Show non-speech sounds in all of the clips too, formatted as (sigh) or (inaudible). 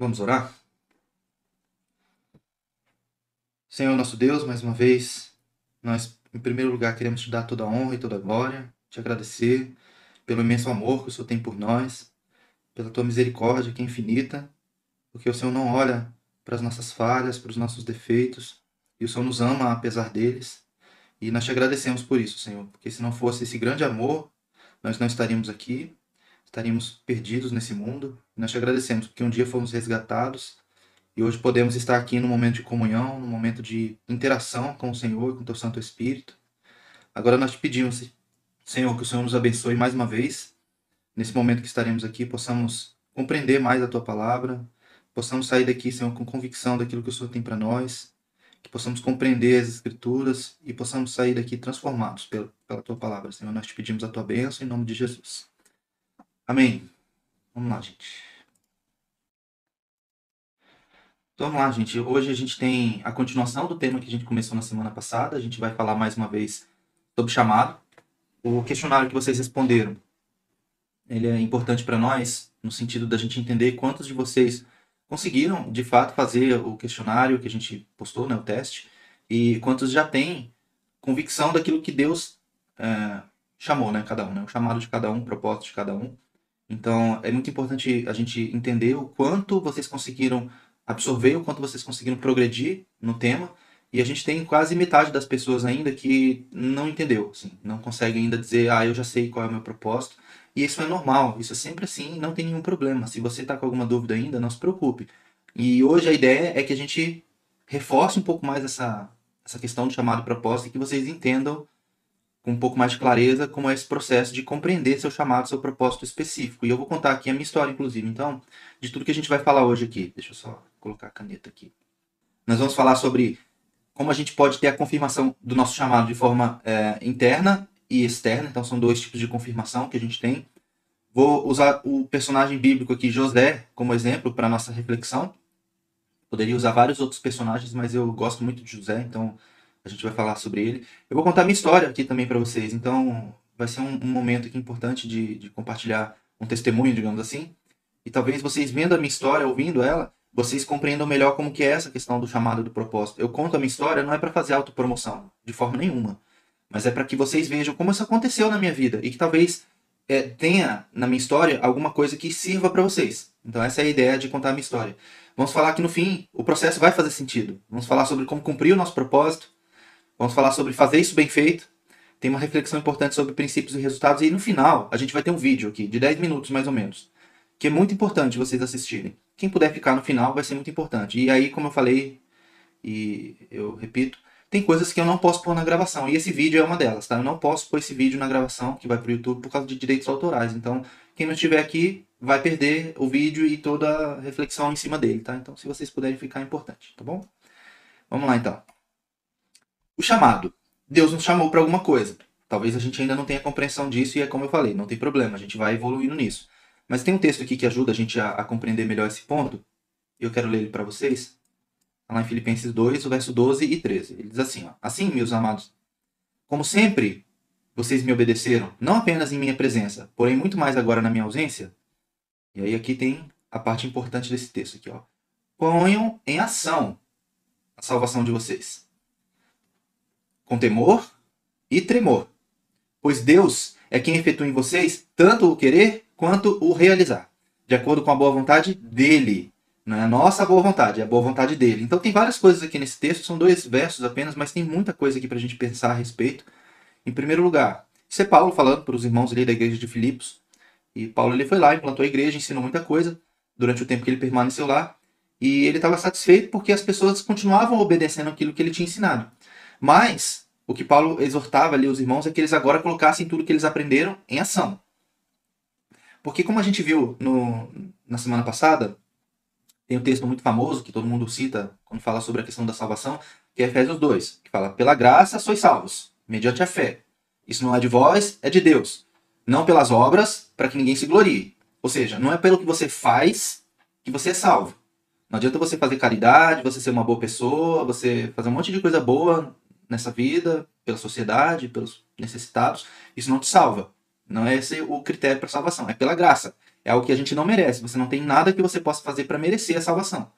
Vamos orar? Senhor nosso Deus, mais uma vez, nós em primeiro lugar queremos te dar toda a honra e toda a glória, te agradecer pelo imenso amor que o Senhor tem por nós, pela tua misericórdia que é infinita, porque o Senhor não olha para as nossas falhas, para os nossos defeitos, e o Senhor nos ama apesar deles. E nós te agradecemos por isso, Senhor, porque se não fosse esse grande amor, nós não estaríamos aqui, estaríamos perdidos nesse mundo. Nós te agradecemos porque um dia fomos resgatados e hoje podemos estar aqui no momento de comunhão, no momento de interação com o Senhor, com o teu Santo Espírito. Agora nós te pedimos, Senhor, que o Senhor nos abençoe mais uma vez. Nesse momento que estaremos aqui, possamos compreender mais a tua palavra, possamos sair daqui, Senhor, com convicção daquilo que o Senhor tem para nós, que possamos compreender as Escrituras e possamos sair daqui transformados pela, pela tua palavra, Senhor. Nós te pedimos a tua bênção em nome de Jesus. Amém. Vamos lá, gente. Então vamos lá, gente. Hoje a gente tem a continuação do tema que a gente começou na semana passada. A gente vai falar mais uma vez sobre chamado. O questionário que vocês responderam, ele é importante para nós no sentido da gente entender quantos de vocês conseguiram, de fato, fazer o questionário que a gente postou, né, o teste, e quantos já têm convicção daquilo que Deus é, chamou, né, cada um, né, o chamado de cada um, o propósito de cada um. Então, é muito importante a gente entender o quanto vocês conseguiram absorver, o quanto vocês conseguiram progredir no tema. E a gente tem quase metade das pessoas ainda que não entendeu, assim, não consegue ainda dizer, ah, eu já sei qual é o meu propósito. E isso é normal, isso é sempre assim, não tem nenhum problema. Se você está com alguma dúvida ainda, não se preocupe. E hoje a ideia é que a gente reforce um pouco mais essa, essa questão de chamado propósito e que vocês entendam com um pouco mais de clareza como é esse processo de compreender seu chamado, seu propósito específico. E eu vou contar aqui a minha história, inclusive. Então, de tudo que a gente vai falar hoje aqui. Deixa eu só colocar a caneta aqui. Nós vamos falar sobre como a gente pode ter a confirmação do nosso chamado de forma é, interna e externa. Então, são dois tipos de confirmação que a gente tem. Vou usar o personagem bíblico aqui, José, como exemplo para nossa reflexão. Poderia usar vários outros personagens, mas eu gosto muito de José, então a gente vai falar sobre ele. Eu vou contar minha história aqui também para vocês, então vai ser um, um momento aqui importante de, de, compartilhar um testemunho, digamos assim. E talvez vocês vendo a minha história, ouvindo ela, vocês compreendam melhor como que é essa questão do chamado do propósito. Eu conto a minha história não é para fazer autopromoção, de forma nenhuma, mas é para que vocês vejam como isso aconteceu na minha vida e que talvez é, tenha na minha história alguma coisa que sirva para vocês. Então essa é a ideia de contar a minha história. Vamos falar que no fim o processo vai fazer sentido. Vamos falar sobre como cumprir o nosso propósito, Vamos falar sobre fazer isso bem feito. Tem uma reflexão importante sobre princípios e resultados. E no final, a gente vai ter um vídeo aqui, de 10 minutos mais ou menos, que é muito importante vocês assistirem. Quem puder ficar no final vai ser muito importante. E aí, como eu falei, e eu repito, tem coisas que eu não posso pôr na gravação. E esse vídeo é uma delas, tá? Eu não posso pôr esse vídeo na gravação que vai para o YouTube por causa de direitos autorais. Então, quem não estiver aqui vai perder o vídeo e toda a reflexão em cima dele, tá? Então, se vocês puderem ficar, é importante, tá bom? Vamos lá, então. O chamado. Deus nos chamou para alguma coisa. Talvez a gente ainda não tenha compreensão disso e é como eu falei, não tem problema, a gente vai evoluindo nisso. Mas tem um texto aqui que ajuda a gente a, a compreender melhor esse ponto. Eu quero ler ele para vocês. Está lá em Filipenses 2, o verso 12 e 13. Ele diz assim: ó, Assim, meus amados, como sempre vocês me obedeceram, não apenas em minha presença, porém muito mais agora na minha ausência. E aí aqui tem a parte importante desse texto aqui, ó. Ponham em ação a salvação de vocês com temor e tremor. Pois Deus é quem efetua em vocês tanto o querer quanto o realizar, de acordo com a boa vontade dele. Não é a nossa boa vontade, é a boa vontade dele. Então tem várias coisas aqui nesse texto, são dois versos apenas, mas tem muita coisa aqui para a gente pensar a respeito. Em primeiro lugar, isso é Paulo falando para os irmãos ali da igreja de Filipos. E Paulo ele foi lá, implantou a igreja, ensinou muita coisa durante o tempo que ele permaneceu lá. E ele estava satisfeito porque as pessoas continuavam obedecendo aquilo que ele tinha ensinado. Mas o que Paulo exortava ali os irmãos é que eles agora colocassem tudo que eles aprenderam em ação. Porque como a gente viu no, na semana passada, tem um texto muito famoso que todo mundo cita quando fala sobre a questão da salvação, que é Efésios 2, que fala: "Pela graça sois salvos, mediante a fé. Isso não é de vós, é de Deus. Não pelas obras, para que ninguém se glorie." Ou seja, não é pelo que você faz que você é salvo. Não adianta você fazer caridade, você ser uma boa pessoa, você fazer um monte de coisa boa nessa vida, pela sociedade, pelos necessitados. Isso não te salva. Não é esse o critério para salvação, é pela graça. É algo que a gente não merece. Você não tem nada que você possa fazer para merecer a salvação.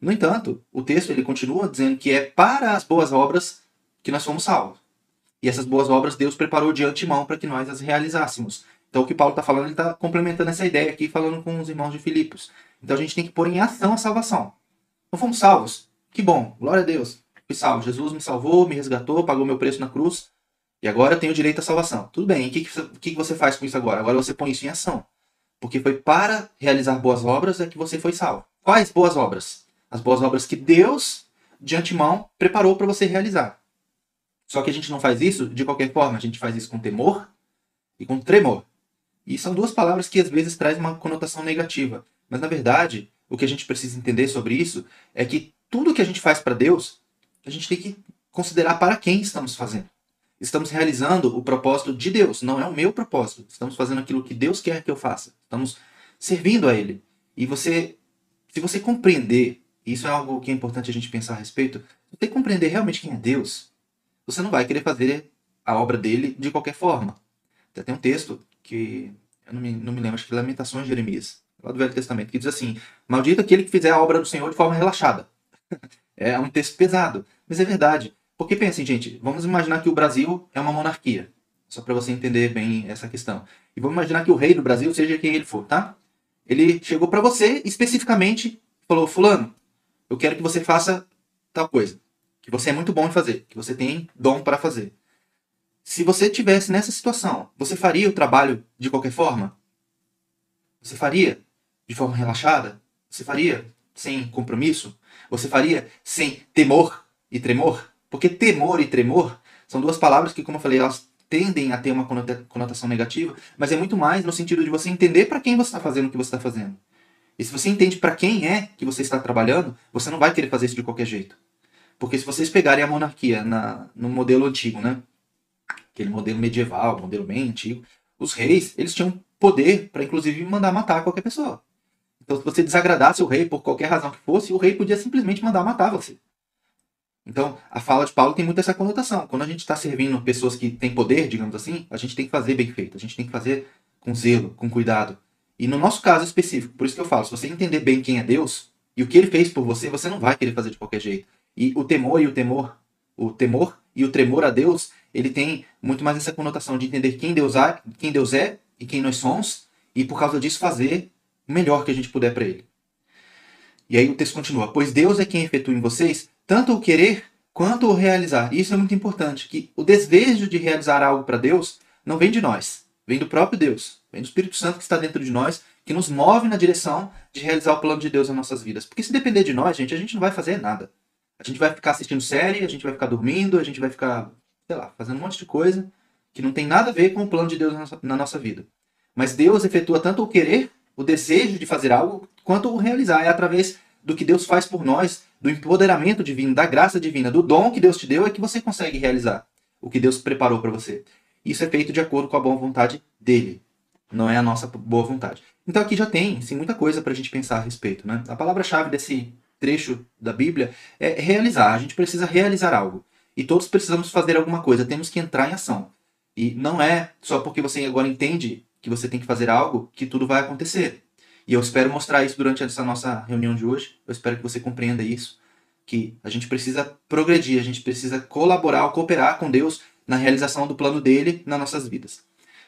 No entanto, o texto ele continua dizendo que é para as boas obras que nós fomos salvos. E essas boas obras Deus preparou de antemão para que nós as realizássemos. Então o que Paulo está falando, ele está complementando essa ideia aqui, falando com os irmãos de Filipos. Então a gente tem que pôr em ação a salvação. Não fomos salvos. Que bom, glória a Deus. Fui salvo. Jesus me salvou, me resgatou, pagou meu preço na cruz. E agora eu tenho direito à salvação. Tudo bem, o que, que, que você faz com isso agora? Agora você põe isso em ação. Porque foi para realizar boas obras é que você foi salvo. Quais boas obras? As boas obras que Deus, de antemão, preparou para você realizar. Só que a gente não faz isso de qualquer forma, a gente faz isso com temor e com tremor. E são duas palavras que às vezes trazem uma conotação negativa. Mas na verdade, o que a gente precisa entender sobre isso é que tudo que a gente faz para Deus, a gente tem que considerar para quem estamos fazendo. Estamos realizando o propósito de Deus, não é o meu propósito. Estamos fazendo aquilo que Deus quer que eu faça. Estamos servindo a Ele. E você, se você compreender, isso é algo que é importante a gente pensar a respeito, você compreender realmente quem é Deus, você não vai querer fazer a obra dele de qualquer forma. Até tem um texto que eu não me, não me lembro, acho que Lamentações de Jeremias, lá do Velho Testamento, que diz assim: Maldito aquele que fizer a obra do Senhor de forma relaxada. (laughs) é um texto pesado, mas é verdade. Porque pensem, gente, vamos imaginar que o Brasil é uma monarquia. Só para você entender bem essa questão. E vamos imaginar que o rei do Brasil seja quem ele for, tá? Ele chegou para você especificamente falou: Fulano, eu quero que você faça tal coisa. Que você é muito bom em fazer. Que você tem dom para fazer. Se você tivesse nessa situação, você faria o trabalho de qualquer forma? Você faria de forma relaxada? Você faria sem compromisso? Você faria sem temor e tremor? Porque temor e tremor são duas palavras que, como eu falei, elas tendem a ter uma conotação negativa, mas é muito mais no sentido de você entender para quem você está fazendo o que você está fazendo. E se você entende para quem é que você está trabalhando, você não vai querer fazer isso de qualquer jeito. Porque se vocês pegarem a monarquia na, no modelo antigo, né? Aquele modelo medieval, modelo bem antigo, os reis, eles tinham poder para inclusive mandar matar qualquer pessoa. Então, se você desagradasse o rei por qualquer razão que fosse, o rei podia simplesmente mandar matar você. Então, a fala de Paulo tem muito essa conotação. Quando a gente está servindo pessoas que têm poder, digamos assim, a gente tem que fazer bem feito, a gente tem que fazer com zelo, com cuidado. E no nosso caso específico, por isso que eu falo, se você entender bem quem é Deus e o que ele fez por você, você não vai querer fazer de qualquer jeito. E o temor e o temor, o temor e o tremor a Deus, ele tem muito mais essa conotação de entender quem Deus é, quem Deus é e quem nós somos, e por causa disso fazer melhor que a gente puder para ele. E aí o texto continua: Pois Deus é quem efetua em vocês tanto o querer quanto o realizar. Isso é muito importante, que o desejo de realizar algo para Deus não vem de nós, vem do próprio Deus, vem do Espírito Santo que está dentro de nós, que nos move na direção de realizar o plano de Deus nas nossas vidas. Porque se depender de nós, gente, a gente não vai fazer nada. A gente vai ficar assistindo série, a gente vai ficar dormindo, a gente vai ficar, sei lá, fazendo um monte de coisa que não tem nada a ver com o plano de Deus na nossa vida. Mas Deus efetua tanto o querer, o desejo de fazer algo, quanto o realizar. É através do que Deus faz por nós, do empoderamento divino, da graça divina, do dom que Deus te deu, é que você consegue realizar o que Deus preparou para você. Isso é feito de acordo com a boa vontade dele, não é a nossa boa vontade. Então aqui já tem sim, muita coisa para a gente pensar a respeito. Né? A palavra-chave desse trecho da Bíblia é realizar. A gente precisa realizar algo. E todos precisamos fazer alguma coisa, temos que entrar em ação. E não é só porque você agora entende que você tem que fazer algo que tudo vai acontecer. E eu espero mostrar isso durante essa nossa reunião de hoje. Eu espero que você compreenda isso. Que a gente precisa progredir, a gente precisa colaborar, cooperar com Deus na realização do plano dele nas nossas vidas.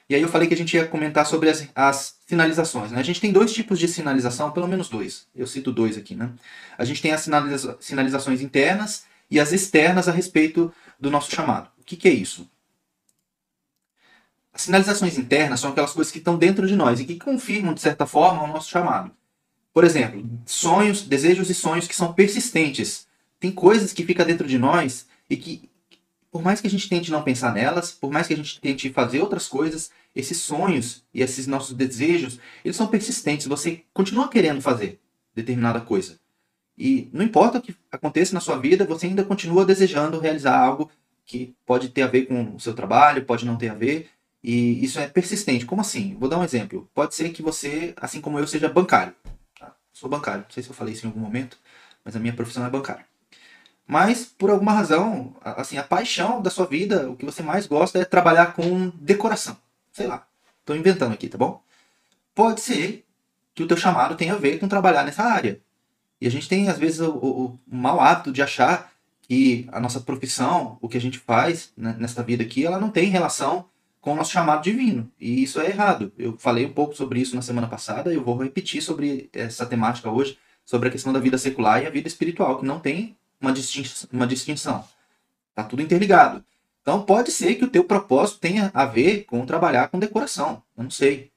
E aí eu falei que a gente ia comentar sobre as, as sinalizações. Né? A gente tem dois tipos de sinalização, pelo menos dois. Eu cito dois aqui. Né? A gente tem as sinaliza sinalizações internas e as externas a respeito do nosso chamado. O que, que é isso? As sinalizações internas são aquelas coisas que estão dentro de nós e que confirmam, de certa forma, o nosso chamado. Por exemplo, sonhos, desejos e sonhos que são persistentes. Tem coisas que ficam dentro de nós e que, por mais que a gente tente não pensar nelas, por mais que a gente tente fazer outras coisas, esses sonhos e esses nossos desejos, eles são persistentes. Você continua querendo fazer determinada coisa. E não importa o que aconteça na sua vida, você ainda continua desejando realizar algo que pode ter a ver com o seu trabalho, pode não ter a ver, e isso é persistente. Como assim? Vou dar um exemplo. Pode ser que você, assim como eu, seja bancário. Tá? Sou bancário. Não sei se eu falei isso em algum momento, mas a minha profissão é bancário. Mas, por alguma razão, assim, a paixão da sua vida, o que você mais gosta é trabalhar com decoração. Sei lá. tô inventando aqui, tá bom? Pode ser que o teu chamado tenha a ver com trabalhar nessa área. E a gente tem, às vezes, o, o, o mau hábito de achar que a nossa profissão, o que a gente faz né, nesta vida aqui, ela não tem relação com o nosso chamado divino. E isso é errado. Eu falei um pouco sobre isso na semana passada, eu vou repetir sobre essa temática hoje, sobre a questão da vida secular e a vida espiritual, que não tem uma, distinção. Uma distinção. Tá tudo interligado. Então pode ser que o teu propósito tenha a ver com trabalhar com decoração. Eu não sei.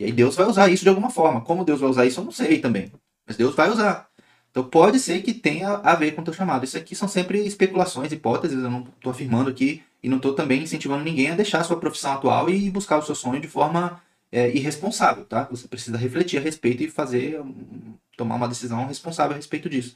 E aí Deus vai usar isso de alguma forma. Como Deus vai usar isso, eu não sei também. Mas Deus vai usar. Então pode ser que tenha a ver com o teu chamado. Isso aqui são sempre especulações, hipóteses. Eu não estou afirmando aqui e não estou também incentivando ninguém a deixar a sua profissão atual e buscar o seu sonho de forma é, irresponsável, tá? Você precisa refletir a respeito e fazer, tomar uma decisão responsável a respeito disso.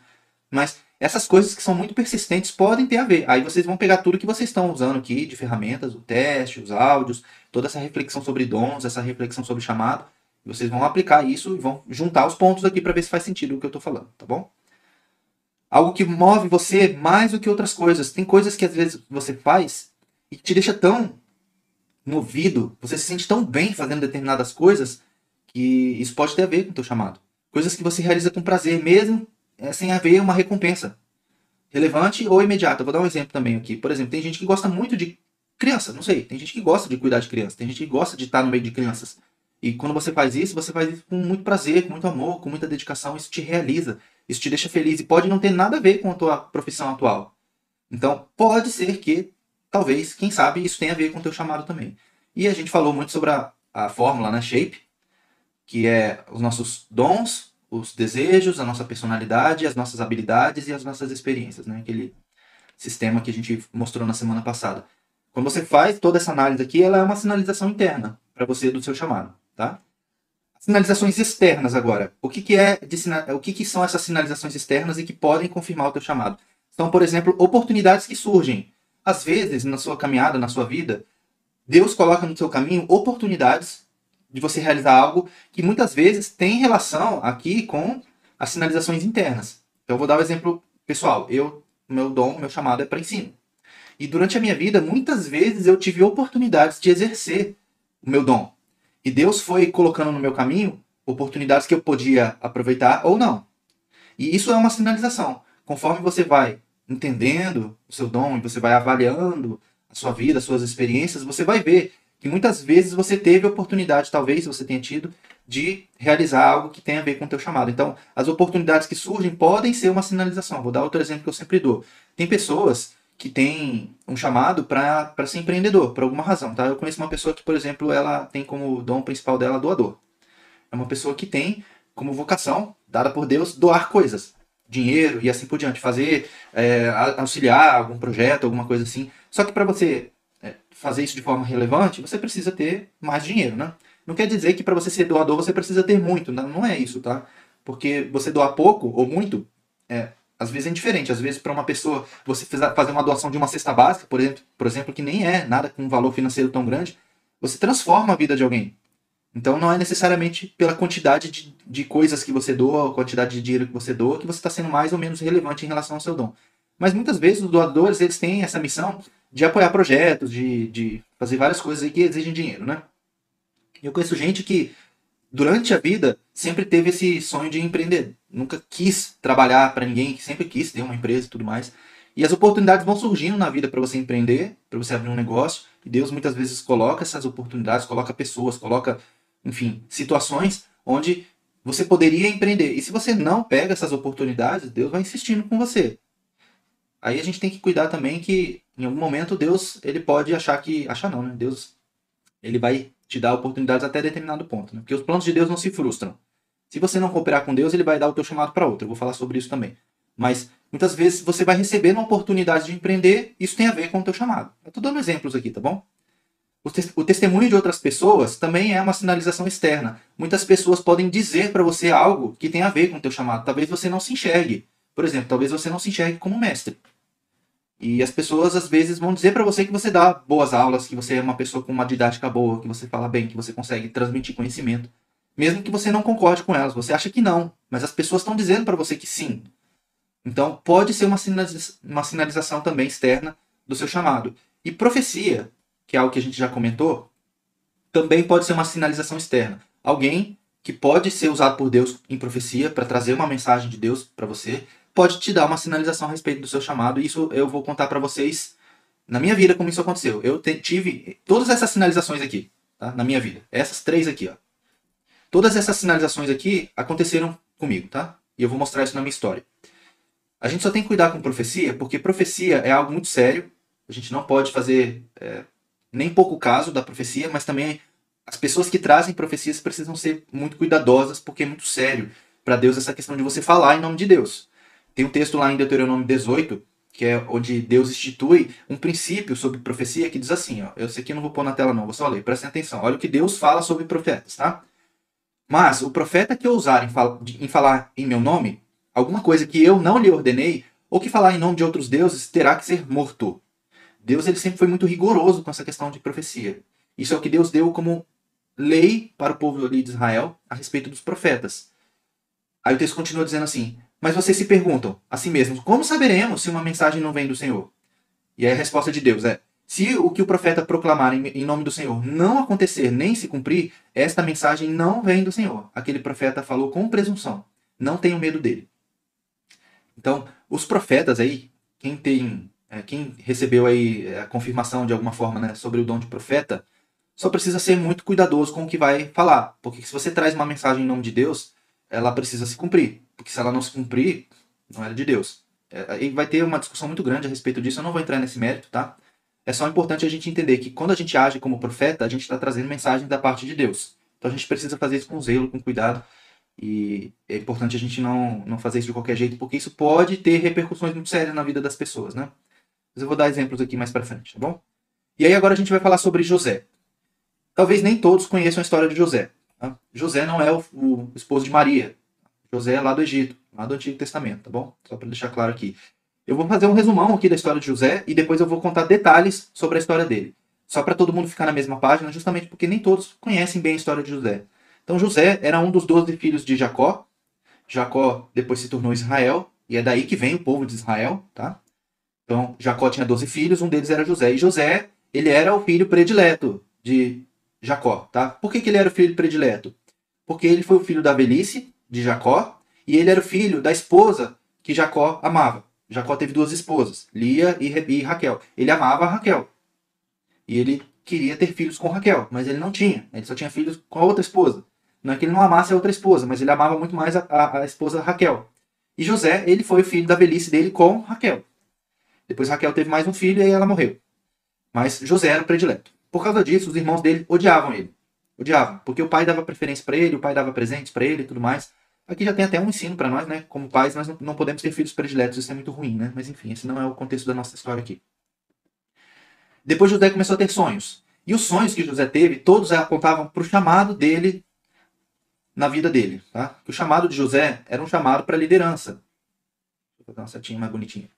Mas essas coisas que são muito persistentes podem ter a ver. Aí vocês vão pegar tudo que vocês estão usando aqui de ferramentas, o teste, os áudios, toda essa reflexão sobre dons, essa reflexão sobre chamado. Vocês vão aplicar isso e vão juntar os pontos aqui para ver se faz sentido o que eu estou falando, tá bom? Algo que move você mais do que outras coisas. Tem coisas que às vezes você faz e te deixa tão movido, você se sente tão bem fazendo determinadas coisas que isso pode ter a ver com o teu chamado. Coisas que você realiza com prazer, mesmo é, sem haver uma recompensa relevante ou imediata. vou dar um exemplo também aqui. Por exemplo, tem gente que gosta muito de criança, não sei. Tem gente que gosta de cuidar de criança, tem gente que gosta de estar no meio de crianças. E quando você faz isso, você faz isso com muito prazer, com muito amor, com muita dedicação. Isso te realiza, isso te deixa feliz e pode não ter nada a ver com a tua profissão atual. Então, pode ser que, talvez, quem sabe, isso tenha a ver com o teu chamado também. E a gente falou muito sobre a, a fórmula, né, Shape, que é os nossos dons, os desejos, a nossa personalidade, as nossas habilidades e as nossas experiências, né? Aquele sistema que a gente mostrou na semana passada. Quando você faz toda essa análise aqui, ela é uma sinalização interna para você do seu chamado, tá? Sinalizações externas agora. O que, que é de, o que, que são essas sinalizações externas e que podem confirmar o teu chamado? São, por exemplo, oportunidades que surgem. Às vezes, na sua caminhada, na sua vida, Deus coloca no seu caminho oportunidades de você realizar algo que muitas vezes tem relação aqui com as sinalizações internas. Então, eu vou dar um exemplo pessoal. Eu, meu dom, meu chamado é para ensino. E durante a minha vida, muitas vezes eu tive oportunidades de exercer o meu dom. E Deus foi colocando no meu caminho oportunidades que eu podia aproveitar ou não. E isso é uma sinalização. Conforme você vai entendendo o seu dom e você vai avaliando a sua vida, as suas experiências, você vai ver que muitas vezes você teve oportunidade, talvez você tenha tido, de realizar algo que tenha a ver com o teu chamado. Então, as oportunidades que surgem podem ser uma sinalização. Vou dar outro exemplo que eu sempre dou. Tem pessoas que têm um chamado para ser empreendedor, por alguma razão. Tá? Eu conheço uma pessoa que, por exemplo, ela tem como dom principal dela doador. É uma pessoa que tem como vocação, dada por Deus, doar coisas. Dinheiro e assim por diante. Fazer, é, auxiliar algum projeto, alguma coisa assim. Só que para você fazer isso de forma relevante, você precisa ter mais dinheiro, né? Não quer dizer que para você ser doador você precisa ter muito, não é isso, tá? Porque você doar pouco ou muito, é, às vezes é indiferente. Às vezes, para uma pessoa, você fazer uma doação de uma cesta básica, por exemplo, por exemplo, que nem é nada com um valor financeiro tão grande, você transforma a vida de alguém. Então, não é necessariamente pela quantidade de, de coisas que você doa, ou quantidade de dinheiro que você doa, que você está sendo mais ou menos relevante em relação ao seu dom. Mas muitas vezes os doadores eles têm essa missão de apoiar projetos, de, de fazer várias coisas aí que exigem dinheiro, né? Eu conheço gente que, durante a vida, sempre teve esse sonho de empreender. Nunca quis trabalhar para ninguém, sempre quis ter uma empresa e tudo mais. E as oportunidades vão surgindo na vida para você empreender, para você abrir um negócio. E Deus muitas vezes coloca essas oportunidades, coloca pessoas, coloca, enfim, situações onde você poderia empreender. E se você não pega essas oportunidades, Deus vai insistindo com você. Aí a gente tem que cuidar também que em algum momento Deus ele pode achar que achar não, né? Deus ele vai te dar oportunidades até determinado ponto, né? Porque os planos de Deus não se frustram. Se você não cooperar com Deus, ele vai dar o teu chamado para outro. Eu vou falar sobre isso também. Mas muitas vezes você vai receber uma oportunidade de empreender, isso tem a ver com o teu chamado. Eu tô dando exemplos aqui, tá bom? O, te o testemunho de outras pessoas também é uma sinalização externa. Muitas pessoas podem dizer para você algo que tem a ver com o teu chamado. Talvez você não se enxergue. Por exemplo, talvez você não se enxergue como mestre. E as pessoas às vezes vão dizer para você que você dá boas aulas, que você é uma pessoa com uma didática boa, que você fala bem, que você consegue transmitir conhecimento, mesmo que você não concorde com elas. Você acha que não, mas as pessoas estão dizendo para você que sim. Então pode ser uma, sinaliza uma sinalização também externa do seu chamado. E profecia, que é algo que a gente já comentou, também pode ser uma sinalização externa. Alguém que pode ser usado por Deus em profecia para trazer uma mensagem de Deus para você, pode te dar uma sinalização a respeito do seu chamado. Isso eu vou contar para vocês na minha vida como isso aconteceu. Eu te, tive todas essas sinalizações aqui, tá? Na minha vida. Essas três aqui, ó. Todas essas sinalizações aqui aconteceram comigo, tá? E eu vou mostrar isso na minha história. A gente só tem que cuidar com profecia, porque profecia é algo muito sério. A gente não pode fazer é, nem pouco caso da profecia, mas também as pessoas que trazem profecias precisam ser muito cuidadosas, porque é muito sério para Deus essa questão de você falar em nome de Deus. Tem um texto lá em Deuteronômio 18, que é onde Deus institui um princípio sobre profecia que diz assim, ó, eu sei que não vou pôr na tela não, vou só ler, prestem atenção. Olha o que Deus fala sobre profetas, tá? Mas o profeta que ousar em, fal em falar em meu nome, alguma coisa que eu não lhe ordenei, ou que falar em nome de outros deuses, terá que ser morto. Deus ele sempre foi muito rigoroso com essa questão de profecia. Isso é o que Deus deu como lei para o povo de Israel a respeito dos profetas. Aí o texto continua dizendo assim: Mas vocês se perguntam a si mesmos, como saberemos se uma mensagem não vem do Senhor? E a resposta de Deus é: se o que o profeta proclamar em nome do Senhor não acontecer nem se cumprir, esta mensagem não vem do Senhor. Aquele profeta falou com presunção. Não tenho medo dele. Então, os profetas aí, quem tem, é, quem recebeu aí é, a confirmação de alguma forma, né, sobre o dom de profeta, só precisa ser muito cuidadoso com o que vai falar, porque se você traz uma mensagem em nome de Deus, ela precisa se cumprir, porque se ela não se cumprir, não era de Deus. É, aí vai ter uma discussão muito grande a respeito disso, eu não vou entrar nesse mérito, tá? É só importante a gente entender que quando a gente age como profeta, a gente está trazendo mensagem da parte de Deus. Então a gente precisa fazer isso com zelo, com cuidado. E é importante a gente não, não fazer isso de qualquer jeito, porque isso pode ter repercussões muito sérias na vida das pessoas, né? Mas eu vou dar exemplos aqui mais para frente, tá bom? E aí agora a gente vai falar sobre José. Talvez nem todos conheçam a história de José. Tá? José não é o, o esposo de Maria. José é lá do Egito, lá do Antigo Testamento, tá bom? Só para deixar claro aqui. Eu vou fazer um resumão aqui da história de José e depois eu vou contar detalhes sobre a história dele. Só para todo mundo ficar na mesma página, justamente porque nem todos conhecem bem a história de José. Então José era um dos doze filhos de Jacó. Jacó depois se tornou Israel, e é daí que vem o povo de Israel, tá? Então Jacó tinha doze filhos, um deles era José. E José, ele era o filho predileto de Jacó, tá? Por que, que ele era o filho predileto? Porque ele foi o filho da velhice de Jacó, e ele era o filho da esposa que Jacó amava. Jacó teve duas esposas, Lia e, e Raquel. Ele amava Raquel. E ele queria ter filhos com Raquel, mas ele não tinha. Ele só tinha filhos com a outra esposa. Não é que ele não amasse a outra esposa, mas ele amava muito mais a, a, a esposa Raquel. E José, ele foi o filho da velhice dele com Raquel. Depois Raquel teve mais um filho e ela morreu. Mas José era o predileto. Por causa disso, os irmãos dele odiavam ele. Odiavam, porque o pai dava preferência para ele, o pai dava presentes para ele e tudo mais. Aqui já tem até um ensino para nós, né? Como pais, nós não podemos ter filhos prediletos, isso é muito ruim, né? Mas enfim, esse não é o contexto da nossa história aqui. Depois José começou a ter sonhos. E os sonhos que José teve, todos apontavam para o chamado dele na vida dele. Tá? O chamado de José era um chamado para liderança. Vou botar uma setinha mais bonitinha.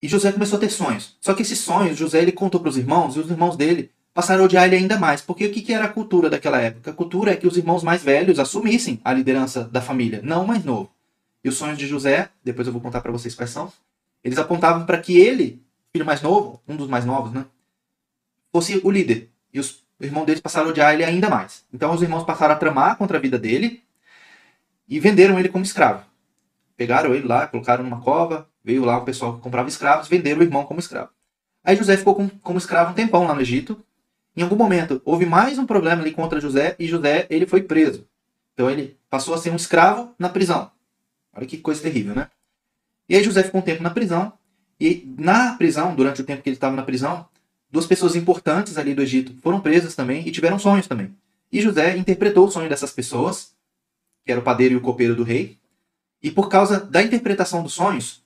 E José começou a ter sonhos. Só que esses sonhos, José ele contou para os irmãos, e os irmãos dele passaram a odiar ele ainda mais. Porque o que, era a cultura daquela época? A cultura é que os irmãos mais velhos assumissem a liderança da família, não o mais novo. E os sonhos de José, depois eu vou contar para vocês quais são, eles apontavam para que ele, filho mais novo, um dos mais novos, né, fosse o líder. E os irmãos deles passaram a odiar ele ainda mais. Então os irmãos passaram a tramar contra a vida dele e venderam ele como escravo. Pegaram ele lá, colocaram numa cova, veio lá o pessoal que comprava escravos, venderam o irmão como escravo. Aí José ficou com, como escravo um tempão lá no Egito, em algum momento, houve mais um problema ali contra José e José ele foi preso. Então ele passou a ser um escravo na prisão. Olha que coisa terrível, né? E aí José ficou um tempo na prisão. E na prisão, durante o tempo que ele estava na prisão, duas pessoas importantes ali do Egito foram presas também e tiveram sonhos também. E José interpretou o sonho dessas pessoas, que era o padeiro e o copeiro do rei. E por causa da interpretação dos sonhos,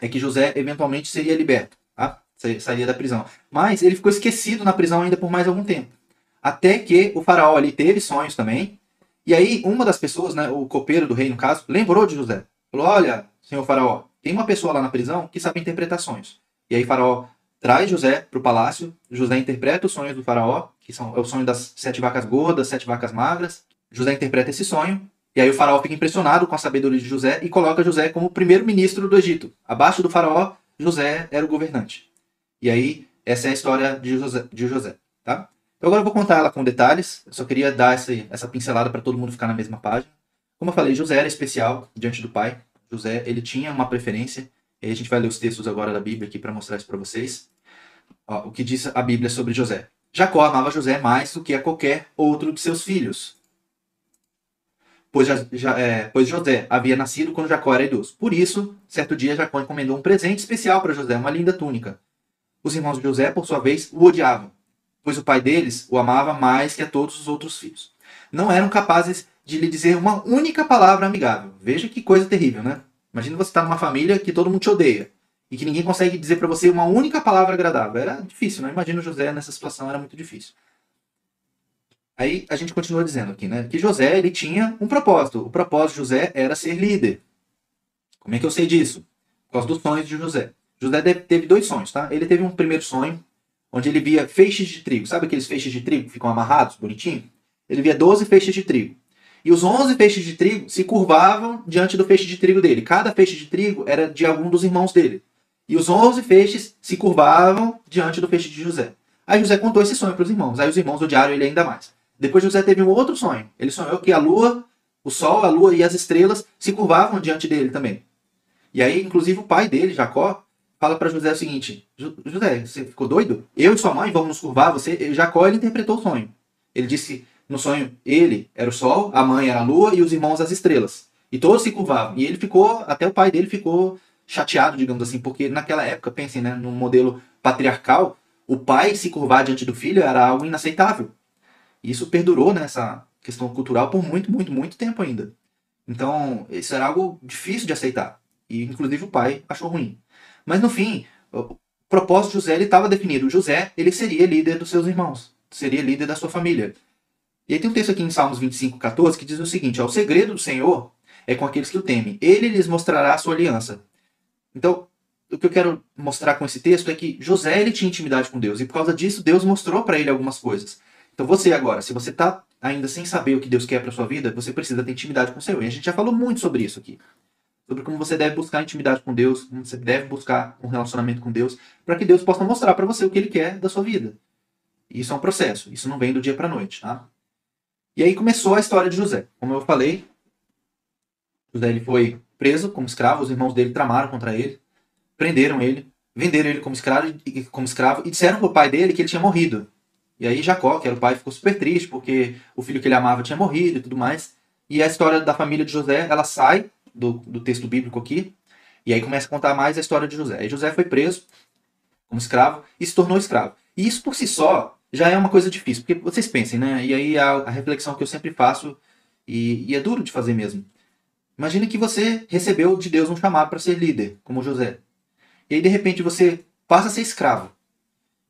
é que José eventualmente seria liberto. Tá? Sairia da prisão. Mas ele ficou esquecido na prisão ainda por mais algum tempo. Até que o faraó ali teve sonhos também. E aí uma das pessoas, né, o copeiro do rei no caso, lembrou de José. Falou: "Olha, senhor faraó, tem uma pessoa lá na prisão que sabe interpretar sonhos". E aí faraó traz José para o palácio. José interpreta os sonhos do faraó, que são é o sonho das sete vacas gordas, sete vacas magras. José interpreta esse sonho. E aí o faraó fica impressionado com a sabedoria de José e coloca José como primeiro-ministro do Egito. Abaixo do faraó, José era o governante. E aí, essa é a história de José, de José tá? Eu agora vou contar ela com detalhes. Eu só queria dar essa, essa pincelada para todo mundo ficar na mesma página. Como eu falei, José era especial diante do pai. José, ele tinha uma preferência. E a gente vai ler os textos agora da Bíblia aqui para mostrar isso para vocês. Ó, o que diz a Bíblia sobre José. Jacó amava José mais do que a qualquer outro de seus filhos. Pois, já, já, é, pois José havia nascido quando Jacó era idoso. Por isso, certo dia, Jacó encomendou um presente especial para José, uma linda túnica. Os irmãos de José, por sua vez, o odiavam, pois o pai deles o amava mais que a todos os outros filhos. Não eram capazes de lhe dizer uma única palavra amigável. Veja que coisa terrível, né? Imagina você estar numa família que todo mundo te odeia e que ninguém consegue dizer para você uma única palavra agradável. Era difícil, né? Imagina José nessa situação, era muito difícil. Aí a gente continua dizendo aqui, né? Que José ele tinha um propósito. O propósito de José era ser líder. Como é que eu sei disso? Por causa dos sonhos de José. José teve dois sonhos, tá? Ele teve um primeiro sonho, onde ele via feixes de trigo. Sabe aqueles feixes de trigo que ficam amarrados, bonitinho? Ele via 12 feixes de trigo. E os 11 feixes de trigo se curvavam diante do feixe de trigo dele. Cada feixe de trigo era de algum dos irmãos dele. E os 11 feixes se curvavam diante do feixe de José. Aí José contou esse sonho para os irmãos. Aí os irmãos odiaram ele ainda mais. Depois José teve um outro sonho. Ele sonhou que a lua, o sol, a lua e as estrelas se curvavam diante dele também. E aí, inclusive, o pai dele, Jacó, fala para José o seguinte: José, você ficou doido? Eu e sua mãe vamos nos curvar. Você, Jacó, ele interpretou o sonho. Ele disse no sonho, ele era o sol, a mãe era a lua e os irmãos as estrelas. E todos se curvavam. E ele ficou, até o pai dele ficou chateado, digamos assim, porque naquela época, pensem, né, no modelo patriarcal, o pai se curvar diante do filho era algo inaceitável. E isso perdurou nessa questão cultural por muito, muito, muito tempo ainda. Então, isso era algo difícil de aceitar. E, inclusive, o pai achou ruim. Mas no fim, o propósito de José estava definido. José ele seria líder dos seus irmãos, seria líder da sua família. E aí tem um texto aqui em Salmos 25, 14 que diz o seguinte: O segredo do Senhor é com aqueles que o temem. Ele lhes mostrará a sua aliança. Então, o que eu quero mostrar com esse texto é que José ele tinha intimidade com Deus e por causa disso Deus mostrou para ele algumas coisas. Então você agora, se você está ainda sem saber o que Deus quer para sua vida, você precisa ter intimidade com o Senhor. E a gente já falou muito sobre isso aqui sobre como você deve buscar intimidade com Deus, como você deve buscar um relacionamento com Deus, para que Deus possa mostrar para você o que Ele quer da sua vida. Isso é um processo, isso não vem do dia para a noite, tá? E aí começou a história de José. Como eu falei, José ele foi preso como escravo, os irmãos dele tramaram contra ele, prenderam ele, venderam ele como escravo, como escravo e disseram para o pai dele que ele tinha morrido. E aí Jacó, que era o pai, ficou super triste porque o filho que ele amava tinha morrido e tudo mais. E a história da família de José, ela sai do, do texto bíblico aqui. E aí começa a contar mais a história de José. E José foi preso como escravo e se tornou escravo. E isso por si só já é uma coisa difícil, porque vocês pensem, né? E aí a, a reflexão que eu sempre faço, e, e, é duro de fazer mesmo. Imagine que você recebeu de Deus um chamado para ser líder, como José. E aí de repente você passa a ser escravo.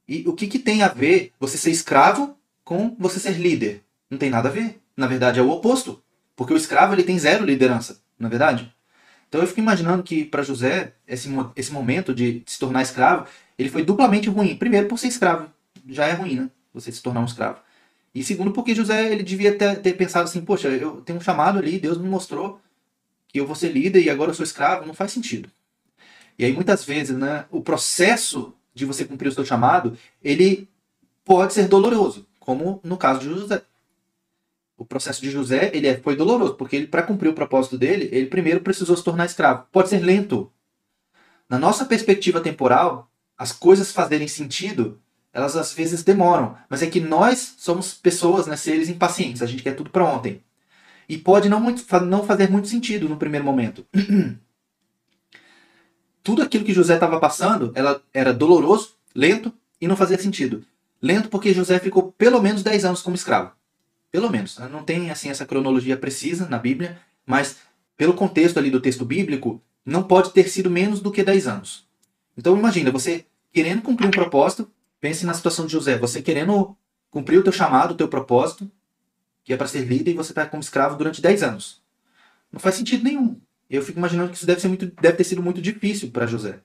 E o que, que tem a ver você ser escravo com você ser líder? Não tem nada a ver. Na verdade é o oposto. Porque o escravo ele tem zero liderança na é verdade? Então eu fico imaginando que para José, esse, esse momento de se tornar escravo, ele foi duplamente ruim. Primeiro, por ser escravo. Já é ruim, né? Você se tornar um escravo. E segundo, porque José ele devia ter, ter pensado assim: poxa, eu tenho um chamado ali, Deus me mostrou que eu vou ser líder e agora eu sou escravo. Não faz sentido. E aí muitas vezes, né, o processo de você cumprir o seu chamado, ele pode ser doloroso, como no caso de José o processo de José ele é, foi doloroso, porque ele para cumprir o propósito dele, ele primeiro precisou se tornar escravo. Pode ser lento. Na nossa perspectiva temporal, as coisas fazerem sentido, elas às vezes demoram, mas é que nós somos pessoas, né, seres impacientes, a gente quer tudo para ontem. E pode não, muito, não fazer muito sentido no primeiro momento. (clears throat) tudo aquilo que José estava passando ela era doloroso, lento e não fazia sentido. Lento porque José ficou pelo menos 10 anos como escravo. Pelo menos. Né? Não tem assim essa cronologia precisa na Bíblia, mas pelo contexto ali do texto bíblico, não pode ter sido menos do que 10 anos. Então imagina, você querendo cumprir um propósito, pense na situação de José, você querendo cumprir o teu chamado, o teu propósito, que é para ser líder, e você está como escravo durante 10 anos. Não faz sentido nenhum. Eu fico imaginando que isso deve, ser muito, deve ter sido muito difícil para José.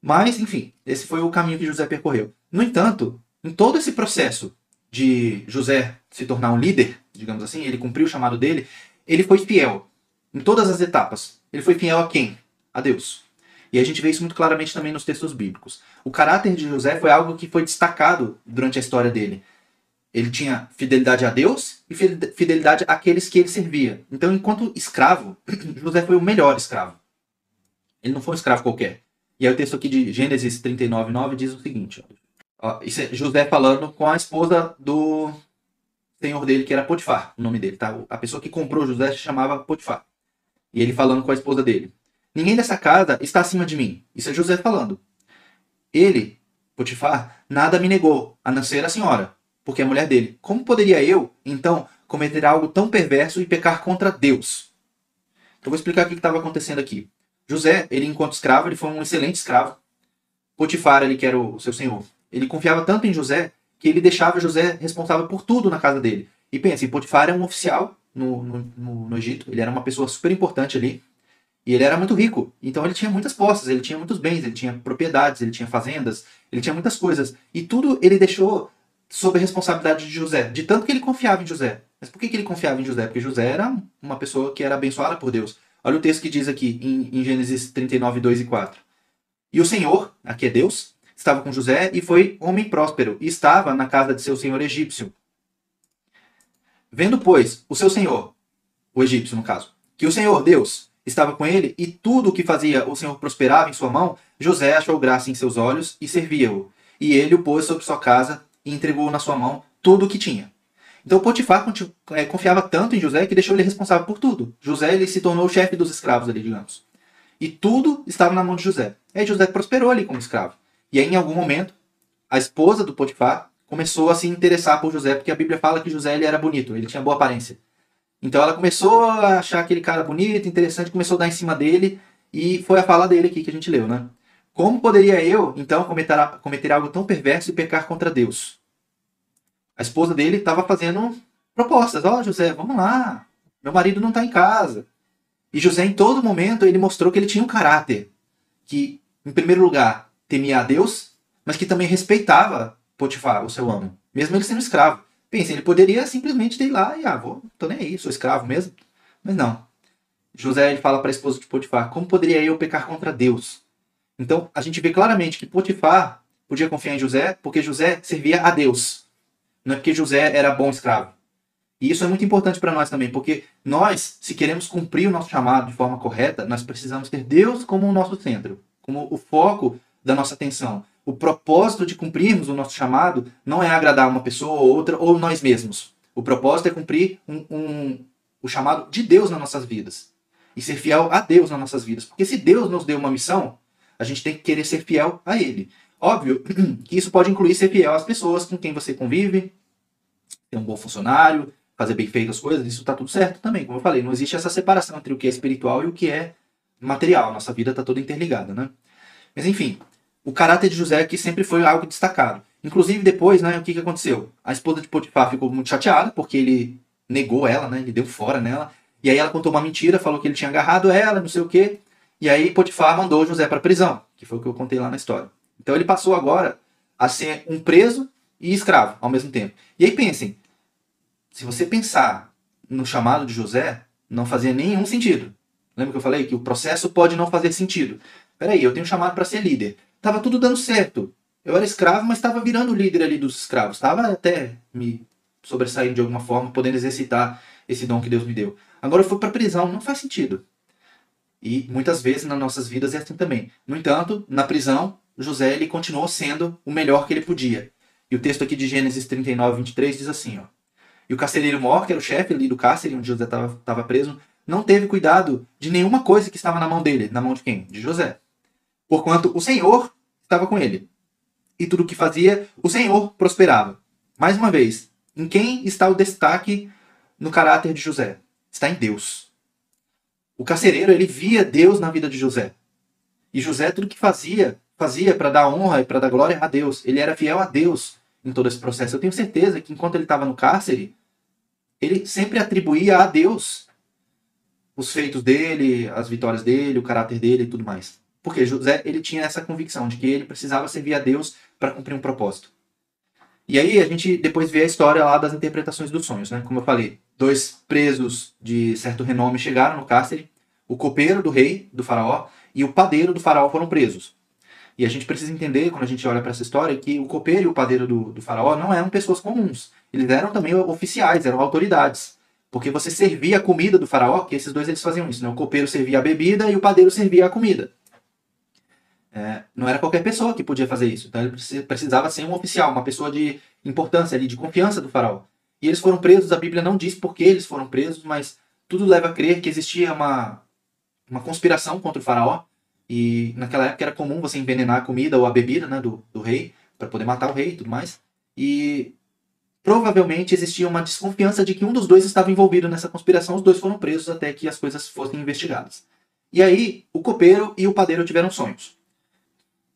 Mas, enfim, esse foi o caminho que José percorreu. No entanto, em todo esse processo de José se tornar um líder, digamos assim, ele cumpriu o chamado dele, ele foi fiel em todas as etapas. Ele foi fiel a quem? A Deus. E a gente vê isso muito claramente também nos textos bíblicos. O caráter de José foi algo que foi destacado durante a história dele. Ele tinha fidelidade a Deus e fidelidade àqueles que ele servia. Então, enquanto escravo, (clears throat) José foi o melhor escravo. Ele não foi um escravo qualquer. E aí o texto aqui de Gênesis 39, 9 diz o seguinte. Ó, isso é José falando com a esposa do senhor dele, que era Potifar, o nome dele. Tá? A pessoa que comprou José se chamava Potifar. E ele falando com a esposa dele. Ninguém dessa casa está acima de mim. Isso é José falando. Ele, Potifar, nada me negou, a não ser a senhora porque é mulher dele. Como poderia eu, então, cometer algo tão perverso e pecar contra Deus? Então, vou explicar o que estava acontecendo aqui. José, ele enquanto escravo, ele foi um excelente escravo. Potifar, ele que era o seu senhor. Ele confiava tanto em José que ele deixava José responsável por tudo na casa dele. E pense, Potifar era um oficial no, no, no, no Egito. Ele era uma pessoa super importante ali. E ele era muito rico. Então ele tinha muitas posses, ele tinha muitos bens, ele tinha propriedades, ele tinha fazendas, ele tinha muitas coisas. E tudo ele deixou sob a responsabilidade de José, de tanto que ele confiava em José. Mas por que, que ele confiava em José? Porque José era uma pessoa que era abençoada por Deus. Olha o texto que diz aqui em, em Gênesis 39, 2 e 4. E o Senhor, aqui é Deus, estava com José e foi homem próspero, e estava na casa de seu senhor egípcio. Vendo, pois, o seu senhor, o egípcio no caso, que o Senhor, Deus, estava com ele, e tudo o que fazia o Senhor prosperava em sua mão, José achou graça em seus olhos e servia-o. E ele o pôs sobre sua casa e entregou na sua mão tudo o que tinha. Então Potifar é, confiava tanto em José que deixou ele responsável por tudo. José ele se tornou o chefe dos escravos ali, digamos. E tudo estava na mão de José. Aí José prosperou ali como escravo. E aí, em algum momento, a esposa do Potifar começou a se interessar por José, porque a Bíblia fala que José ele era bonito, ele tinha boa aparência. Então ela começou a achar aquele cara bonito, interessante, começou a dar em cima dele, e foi a fala dele aqui que a gente leu, né? Como poderia eu, então, cometer, cometer algo tão perverso e pecar contra Deus? A esposa dele estava fazendo propostas. Ó, oh, José, vamos lá. Meu marido não está em casa. E José, em todo momento, ele mostrou que ele tinha um caráter que, em primeiro lugar, temia a Deus, mas que também respeitava Potifar, o seu amo, mesmo ele sendo escravo. Pense, ele poderia simplesmente ir lá e, ah, vou, tô nem aí, sou escravo mesmo. Mas não. José ele fala para a esposa de Potifar: Como poderia eu pecar contra Deus? Então, a gente vê claramente que Potifar podia confiar em José porque José servia a Deus. Não é porque José era bom escravo. E isso é muito importante para nós também, porque nós, se queremos cumprir o nosso chamado de forma correta, nós precisamos ter Deus como o nosso centro, como o foco da nossa atenção. O propósito de cumprirmos o nosso chamado não é agradar uma pessoa ou outra ou nós mesmos. O propósito é cumprir um, um, o chamado de Deus nas nossas vidas e ser fiel a Deus nas nossas vidas. Porque se Deus nos deu uma missão, a gente tem que querer ser fiel a ele. Óbvio (clears throat) que isso pode incluir ser fiel às pessoas com quem você convive, ter um bom funcionário, fazer bem feito as coisas, isso está tudo certo também. Como eu falei, não existe essa separação entre o que é espiritual e o que é material. Nossa vida está toda interligada, né? Mas enfim, o caráter de José aqui sempre foi algo destacado. Inclusive depois, né, o que, que aconteceu? A esposa de Potifar ficou muito chateada porque ele negou ela, né? Ele deu fora nela. E aí ela contou uma mentira, falou que ele tinha agarrado ela, não sei o quê. E aí Potifar mandou José para prisão, que foi o que eu contei lá na história. Então ele passou agora a ser um preso e escravo ao mesmo tempo. E aí pensem, se você pensar no chamado de José, não fazia nenhum sentido. Lembra que eu falei que o processo pode não fazer sentido? Peraí, eu tenho chamado para ser líder. Tava tudo dando certo. Eu era escravo, mas estava virando líder ali dos escravos. Estava até me sobressaindo de alguma forma, podendo exercitar esse dom que Deus me deu. Agora eu fui para prisão, não faz sentido. E muitas vezes nas nossas vidas é assim também. No entanto, na prisão, José ele continuou sendo o melhor que ele podia. E o texto aqui de Gênesis 39, 23 diz assim: ó, E o carcereiro mor, que era o chefe ali do cárcere onde José estava preso, não teve cuidado de nenhuma coisa que estava na mão dele. Na mão de quem? De José. Porquanto o Senhor estava com ele. E tudo o que fazia, o Senhor prosperava. Mais uma vez, em quem está o destaque no caráter de José? Está em Deus. O carcereiro, ele via Deus na vida de José. E José, tudo que fazia, fazia para dar honra e para dar glória a Deus. Ele era fiel a Deus em todo esse processo. Eu tenho certeza que enquanto ele estava no cárcere, ele sempre atribuía a Deus os feitos dele, as vitórias dele, o caráter dele e tudo mais. Porque José, ele tinha essa convicção de que ele precisava servir a Deus para cumprir um propósito. E aí a gente depois vê a história lá das interpretações dos sonhos, né? Como eu falei, dois presos de certo renome chegaram no cárcere, o copeiro do rei, do faraó, e o padeiro do faraó foram presos. E a gente precisa entender, quando a gente olha para essa história, que o copeiro e o padeiro do, do faraó não eram pessoas comuns. Eles eram também oficiais, eram autoridades. Porque você servia a comida do faraó, que esses dois eles faziam isso. Né? O copeiro servia a bebida e o padeiro servia a comida. É, não era qualquer pessoa que podia fazer isso. Então ele precisava ser um oficial, uma pessoa de importância ali, de confiança do faraó. E eles foram presos, a Bíblia não diz por que eles foram presos, mas tudo leva a crer que existia uma, uma conspiração contra o faraó. E naquela época era comum você envenenar a comida ou a bebida né, do, do rei, para poder matar o rei e tudo mais. E provavelmente existia uma desconfiança de que um dos dois estava envolvido nessa conspiração. Os dois foram presos até que as coisas fossem investigadas. E aí, o copeiro e o padeiro tiveram sonhos.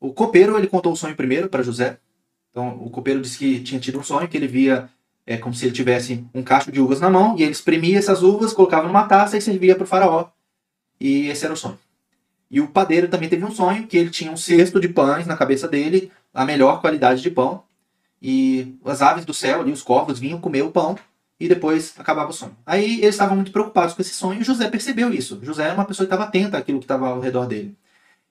O copeiro ele contou o sonho primeiro para José. Então, o copeiro disse que tinha tido um sonho que ele via é como se ele tivesse um cacho de uvas na mão e ele espremia essas uvas, colocava numa taça e servia para o faraó. E esse era o sonho. E o padeiro também teve um sonho que ele tinha um cesto de pães na cabeça dele, a melhor qualidade de pão, e as aves do céu ali, os corvos, vinham comer o pão e depois acabava o sonho. Aí eles estavam muito preocupados com esse sonho e José percebeu isso. José era uma pessoa que estava atenta àquilo que estava ao redor dele.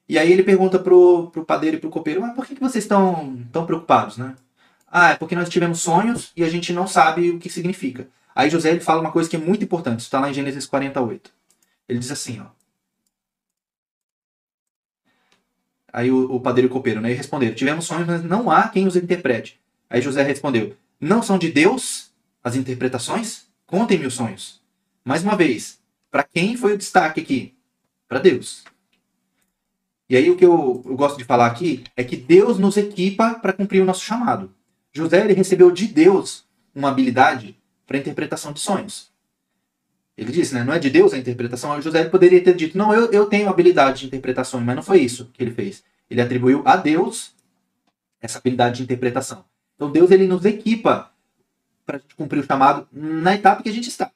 E aí ele pergunta pro, pro padeiro e pro copeiro, mas por que, que vocês estão tão preocupados, né? Ah, é porque nós tivemos sonhos e a gente não sabe o que significa. Aí José ele fala uma coisa que é muito importante, está lá em Gênesis 48. Ele diz assim, ó. Aí o, o padeiro e o copeiro, né, responderam: Tivemos sonhos, mas não há quem os interprete. Aí José respondeu: Não são de Deus as interpretações? Contem-me os sonhos. Mais uma vez, para quem foi o destaque aqui? Para Deus. E aí o que eu, eu, gosto de falar aqui é que Deus nos equipa para cumprir o nosso chamado. José ele recebeu de Deus uma habilidade para interpretação de sonhos. Ele disse, né, não é de Deus a interpretação. José poderia ter dito, não, eu, eu tenho habilidade de interpretação, mas não foi isso que ele fez. Ele atribuiu a Deus essa habilidade de interpretação. Então Deus ele nos equipa para cumprir o chamado na etapa que a gente está.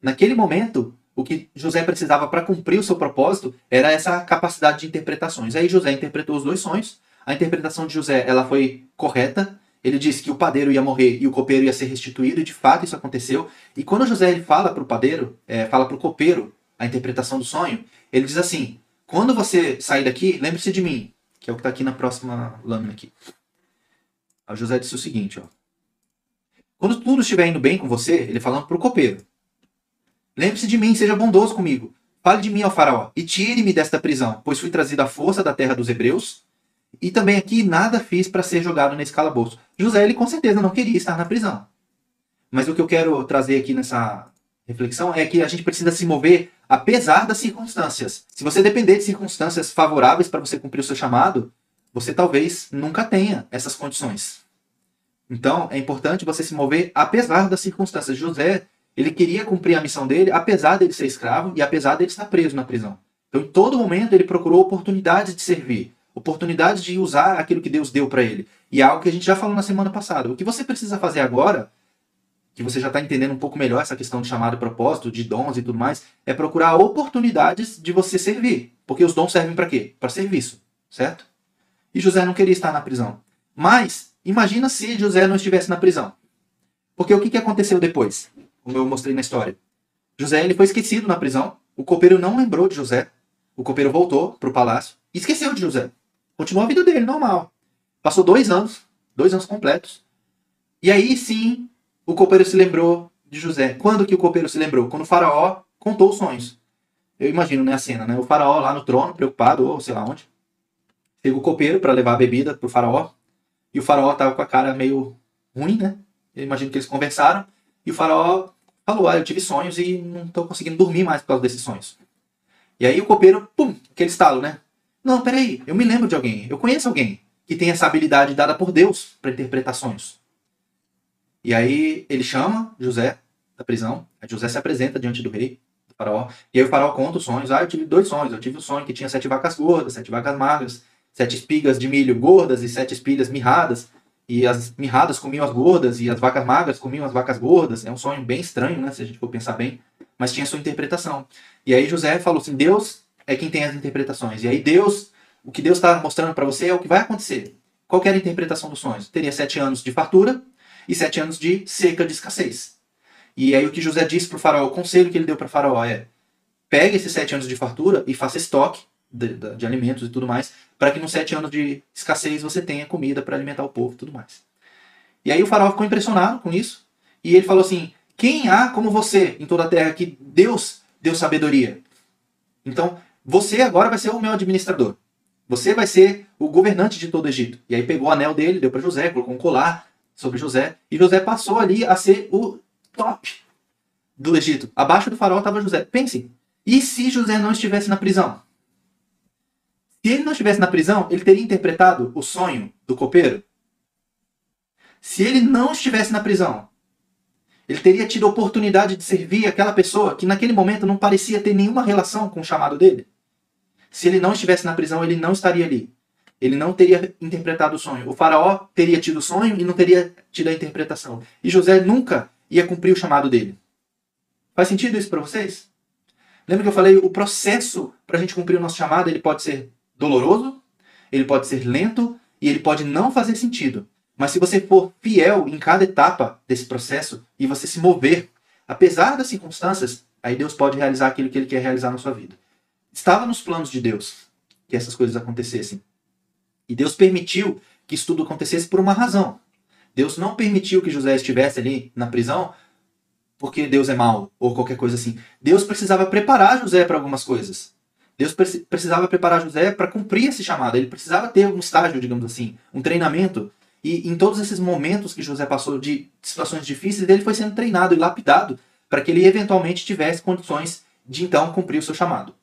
Naquele momento, o que José precisava para cumprir o seu propósito era essa capacidade de interpretações. Aí José interpretou os dois sonhos. A interpretação de José ela foi correta. Ele disse que o padeiro ia morrer e o copeiro ia ser restituído, e de fato isso aconteceu. E quando José ele fala para o padeiro, é, fala para o copeiro a interpretação do sonho, ele diz assim: quando você sair daqui, lembre-se de mim, que é o que está aqui na próxima lâmina aqui. A José disse o seguinte, ó. Quando tudo estiver indo bem com você, ele falando para o copeiro, lembre-se de mim, seja bondoso comigo. Fale de mim ao faraó e tire-me desta prisão, pois fui trazido à força da terra dos hebreus e também aqui nada fiz para ser jogado nesse calabouço. José, ele com certeza não queria estar na prisão. Mas o que eu quero trazer aqui nessa reflexão é que a gente precisa se mover apesar das circunstâncias. Se você depender de circunstâncias favoráveis para você cumprir o seu chamado, você talvez nunca tenha essas condições. Então, é importante você se mover apesar das circunstâncias. José, ele queria cumprir a missão dele, apesar dele ser escravo e apesar dele estar preso na prisão. Então, em todo momento, ele procurou oportunidades de servir oportunidade de usar aquilo que Deus deu para ele. E é algo que a gente já falou na semana passada. O que você precisa fazer agora, que você já está entendendo um pouco melhor essa questão de chamado propósito, de dons e tudo mais, é procurar oportunidades de você servir. Porque os dons servem para quê? Para serviço, certo? E José não queria estar na prisão. Mas, imagina se José não estivesse na prisão. Porque o que, que aconteceu depois? Como eu mostrei na história. José ele foi esquecido na prisão. O copeiro não lembrou de José. O copeiro voltou para o palácio e esqueceu de José. Continuou a vida dele, normal. Passou dois anos, dois anos completos. E aí sim, o copeiro se lembrou de José. Quando que o copeiro se lembrou? Quando o faraó contou os sonhos. Eu imagino, né, a cena, né? O faraó lá no trono, preocupado, ou sei lá onde. Chega o copeiro para levar a bebida pro faraó. E o faraó tava com a cara meio ruim, né? Eu imagino que eles conversaram. E o faraó falou: Ah, eu tive sonhos e não tô conseguindo dormir mais por causa desses sonhos. E aí o copeiro, pum, aquele estalo, né? Não, peraí, eu me lembro de alguém, eu conheço alguém que tem essa habilidade dada por Deus para interpretar sonhos. E aí ele chama José da prisão, José se apresenta diante do rei, do faraó, e aí o faraó conta os sonhos. Ah, eu tive dois sonhos, eu tive um sonho que tinha sete vacas gordas, sete vacas magras, sete espigas de milho gordas e sete espigas mirradas, e as mirradas comiam as gordas e as vacas magras comiam as vacas gordas. É um sonho bem estranho, né, se a gente for pensar bem, mas tinha sua interpretação. E aí José falou assim: Deus é quem tem as interpretações. E aí Deus, o que Deus está mostrando para você é o que vai acontecer. Qual era a interpretação dos sonhos? Teria sete anos de fartura e sete anos de seca, de escassez. E aí o que José disse para o faraó, o conselho que ele deu para o faraó é, pegue esses sete anos de fartura e faça estoque de, de alimentos e tudo mais, para que nos sete anos de escassez você tenha comida para alimentar o povo e tudo mais. E aí o faraó ficou impressionado com isso, e ele falou assim: Quem há como você em toda a terra que Deus deu sabedoria? Então, você agora vai ser o meu administrador. Você vai ser o governante de todo o Egito. E aí pegou o anel dele, deu para José, colocou um colar sobre José, e José passou ali a ser o top do Egito. Abaixo do faraó estava José. Pensem, e se José não estivesse na prisão? Se ele não estivesse na prisão, ele teria interpretado o sonho do copeiro? Se ele não estivesse na prisão, ele teria tido a oportunidade de servir aquela pessoa que naquele momento não parecia ter nenhuma relação com o chamado dele? Se ele não estivesse na prisão, ele não estaria ali. Ele não teria interpretado o sonho. O faraó teria tido o sonho e não teria tido a interpretação. E José nunca ia cumprir o chamado dele. Faz sentido isso para vocês? Lembra que eu falei, o processo para a gente cumprir o nosso chamado, ele pode ser doloroso, ele pode ser lento e ele pode não fazer sentido. Mas se você for fiel em cada etapa desse processo e você se mover, apesar das circunstâncias, aí Deus pode realizar aquilo que ele quer realizar na sua vida. Estava nos planos de Deus que essas coisas acontecessem. E Deus permitiu que isso tudo acontecesse por uma razão. Deus não permitiu que José estivesse ali na prisão porque Deus é mau ou qualquer coisa assim. Deus precisava preparar José para algumas coisas. Deus precisava preparar José para cumprir esse chamado. Ele precisava ter um estágio, digamos assim, um treinamento. E em todos esses momentos que José passou de situações difíceis, ele foi sendo treinado e lapidado para que ele eventualmente tivesse condições de então cumprir o seu chamado.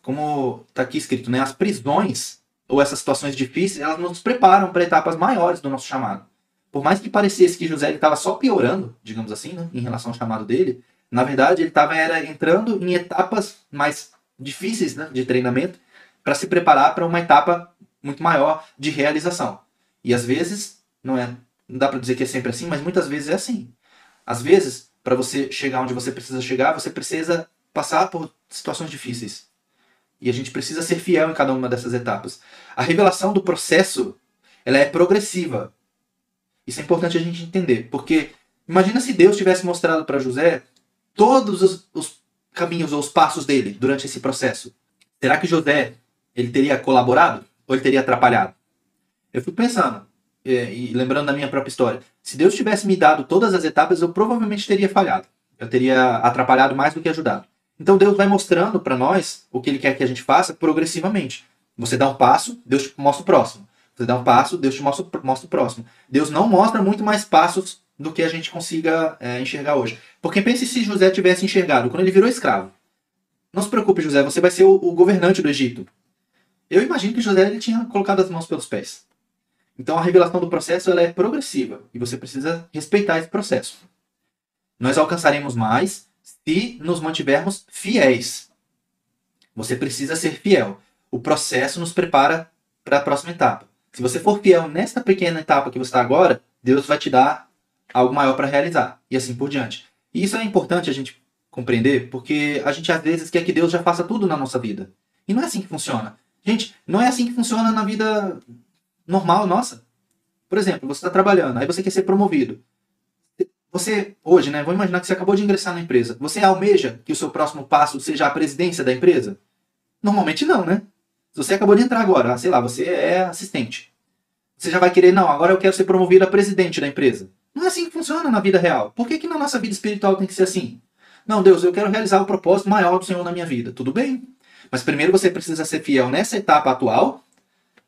Como está aqui escrito, né? As prisões ou essas situações difíceis, elas nos preparam para etapas maiores do nosso chamado. Por mais que parecesse que José estava só piorando, digamos assim, né, em relação ao chamado dele, na verdade ele estava entrando em etapas mais difíceis né, de treinamento para se preparar para uma etapa muito maior de realização. E às vezes, não é, não dá para dizer que é sempre assim, mas muitas vezes é assim. Às vezes, para você chegar onde você precisa chegar, você precisa passar por situações difíceis. E a gente precisa ser fiel em cada uma dessas etapas. A revelação do processo, ela é progressiva. Isso é importante a gente entender, porque imagina se Deus tivesse mostrado para José todos os, os, caminhos ou os passos dele durante esse processo. Será que José ele teria colaborado ou ele teria atrapalhado? Eu fico pensando e, e lembrando da minha própria história. Se Deus tivesse me dado todas as etapas, eu provavelmente teria falhado. Eu teria atrapalhado mais do que ajudado. Então Deus vai mostrando para nós o que Ele quer que a gente faça progressivamente. Você dá um passo, Deus te mostra o próximo. Você dá um passo, Deus te mostra, mostra o próximo. Deus não mostra muito mais passos do que a gente consiga é, enxergar hoje. Porque pense se José tivesse enxergado quando ele virou escravo. Não se preocupe, José, você vai ser o, o governante do Egito. Eu imagino que José ele tinha colocado as mãos pelos pés. Então a revelação do processo ela é progressiva e você precisa respeitar esse processo. Nós alcançaremos mais se nos mantivermos fiéis. Você precisa ser fiel. O processo nos prepara para a próxima etapa. Se você for fiel nesta pequena etapa que você está agora, Deus vai te dar algo maior para realizar. E assim por diante. E isso é importante a gente compreender, porque a gente às vezes quer que Deus já faça tudo na nossa vida. E não é assim que funciona. Gente, não é assim que funciona na vida normal nossa. Por exemplo, você está trabalhando, aí você quer ser promovido. Você, hoje, né? Vamos imaginar que você acabou de ingressar na empresa. Você almeja que o seu próximo passo seja a presidência da empresa? Normalmente não, né? Se você acabou de entrar agora, sei lá, você é assistente. Você já vai querer, não, agora eu quero ser promovido a presidente da empresa. Não é assim que funciona na vida real. Por que, que na nossa vida espiritual tem que ser assim? Não, Deus, eu quero realizar o propósito maior do Senhor na minha vida. Tudo bem. Mas primeiro você precisa ser fiel nessa etapa atual.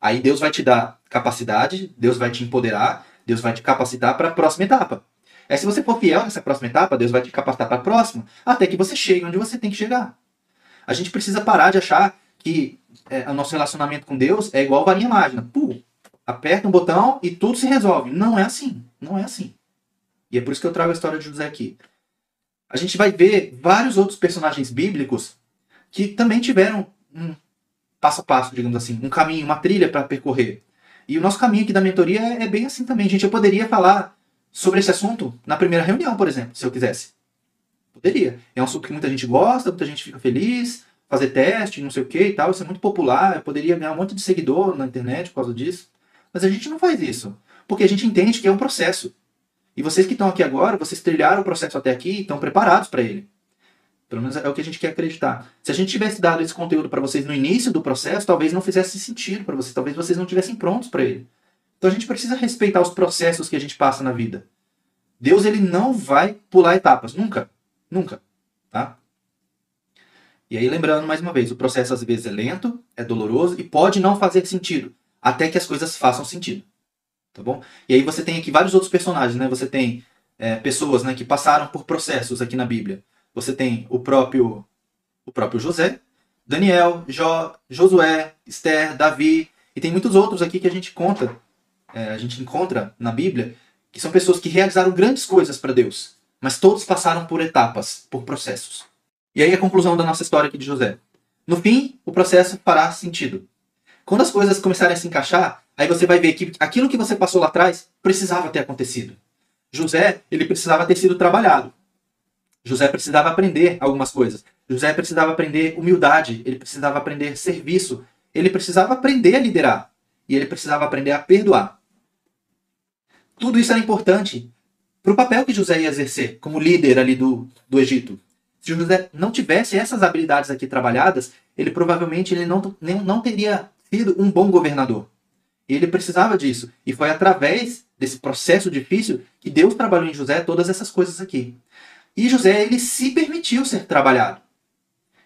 Aí Deus vai te dar capacidade, Deus vai te empoderar, Deus vai te capacitar para a próxima etapa. É, se você for fiel nessa próxima etapa, Deus vai te capacitar para a próxima, até que você chegue onde você tem que chegar. A gente precisa parar de achar que é, o nosso relacionamento com Deus é igual varinha mágica. Pô, aperta um botão e tudo se resolve. Não é assim. Não é assim. E é por isso que eu trago a história de José aqui. A gente vai ver vários outros personagens bíblicos que também tiveram um passo a passo, digamos assim, um caminho, uma trilha para percorrer. E o nosso caminho aqui da mentoria é, é bem assim também. Gente, eu poderia falar sobre esse assunto na primeira reunião, por exemplo, se eu quisesse. Poderia. É um assunto que muita gente gosta, muita gente fica feliz, fazer teste, não sei o que e tal. Isso é muito popular. Eu poderia ganhar um monte de seguidor na internet por causa disso. Mas a gente não faz isso. Porque a gente entende que é um processo. E vocês que estão aqui agora, vocês trilharam o processo até aqui e estão preparados para ele. Pelo menos é o que a gente quer acreditar. Se a gente tivesse dado esse conteúdo para vocês no início do processo, talvez não fizesse sentido para vocês, talvez vocês não estivessem prontos para ele. Então a gente precisa respeitar os processos que a gente passa na vida. Deus ele não vai pular etapas, nunca, nunca, tá? E aí lembrando mais uma vez, o processo às vezes é lento, é doloroso e pode não fazer sentido, até que as coisas façam sentido, tá bom? E aí você tem aqui vários outros personagens, né? Você tem é, pessoas, né, que passaram por processos aqui na Bíblia. Você tem o próprio o próprio José, Daniel, Jó, Josué, Esther, Davi e tem muitos outros aqui que a gente conta, é, a gente encontra na Bíblia que são pessoas que realizaram grandes coisas para Deus, mas todos passaram por etapas, por processos. E aí a conclusão da nossa história aqui de José. No fim, o processo fará sentido. Quando as coisas começarem a se encaixar, aí você vai ver que aquilo que você passou lá atrás precisava ter acontecido. José, ele precisava ter sido trabalhado. José precisava aprender algumas coisas. José precisava aprender humildade, ele precisava aprender serviço, ele precisava aprender a liderar e ele precisava aprender a perdoar. Tudo isso era importante para o papel que José ia exercer como líder ali do, do Egito. Se José não tivesse essas habilidades aqui trabalhadas, ele provavelmente ele não, não teria sido um bom governador. Ele precisava disso. E foi através desse processo difícil que Deus trabalhou em José todas essas coisas aqui. E José, ele se permitiu ser trabalhado.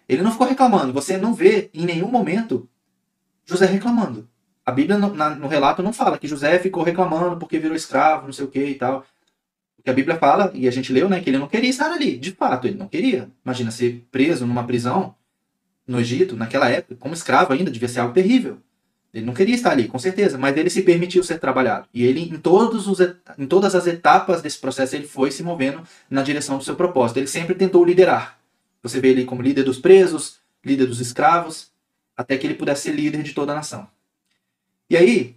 Ele não ficou reclamando. Você não vê em nenhum momento José reclamando. A Bíblia no, na, no relato não fala que José ficou reclamando porque virou escravo, não sei o que e tal. O que a Bíblia fala, e a gente leu, né, que ele não queria estar ali. De fato, ele não queria. Imagina ser preso numa prisão no Egito, naquela época, como escravo ainda, devia ser algo terrível. Ele não queria estar ali, com certeza, mas ele se permitiu ser trabalhado. E ele, em, todos os, em todas as etapas desse processo, ele foi se movendo na direção do seu propósito. Ele sempre tentou liderar. Você vê ele como líder dos presos, líder dos escravos, até que ele pudesse ser líder de toda a nação. E aí,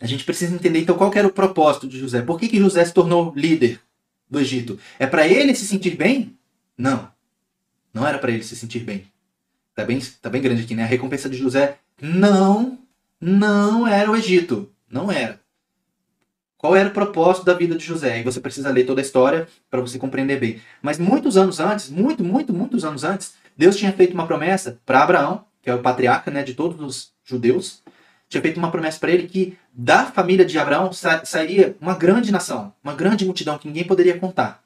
a gente precisa entender então qual era o propósito de José. Por que, que José se tornou líder do Egito? É para ele se sentir bem? Não. Não era para ele se sentir bem. Tá bem, tá bem grande aqui, né? A recompensa de José não, não era o Egito. Não era. Qual era o propósito da vida de José? E você precisa ler toda a história para você compreender bem. Mas muitos anos antes, muito, muito, muitos anos antes, Deus tinha feito uma promessa para Abraão, que é o patriarca né, de todos os judeus, tinha feito uma promessa para ele que da família de Abraão sa sairia uma grande nação, uma grande multidão que ninguém poderia contar.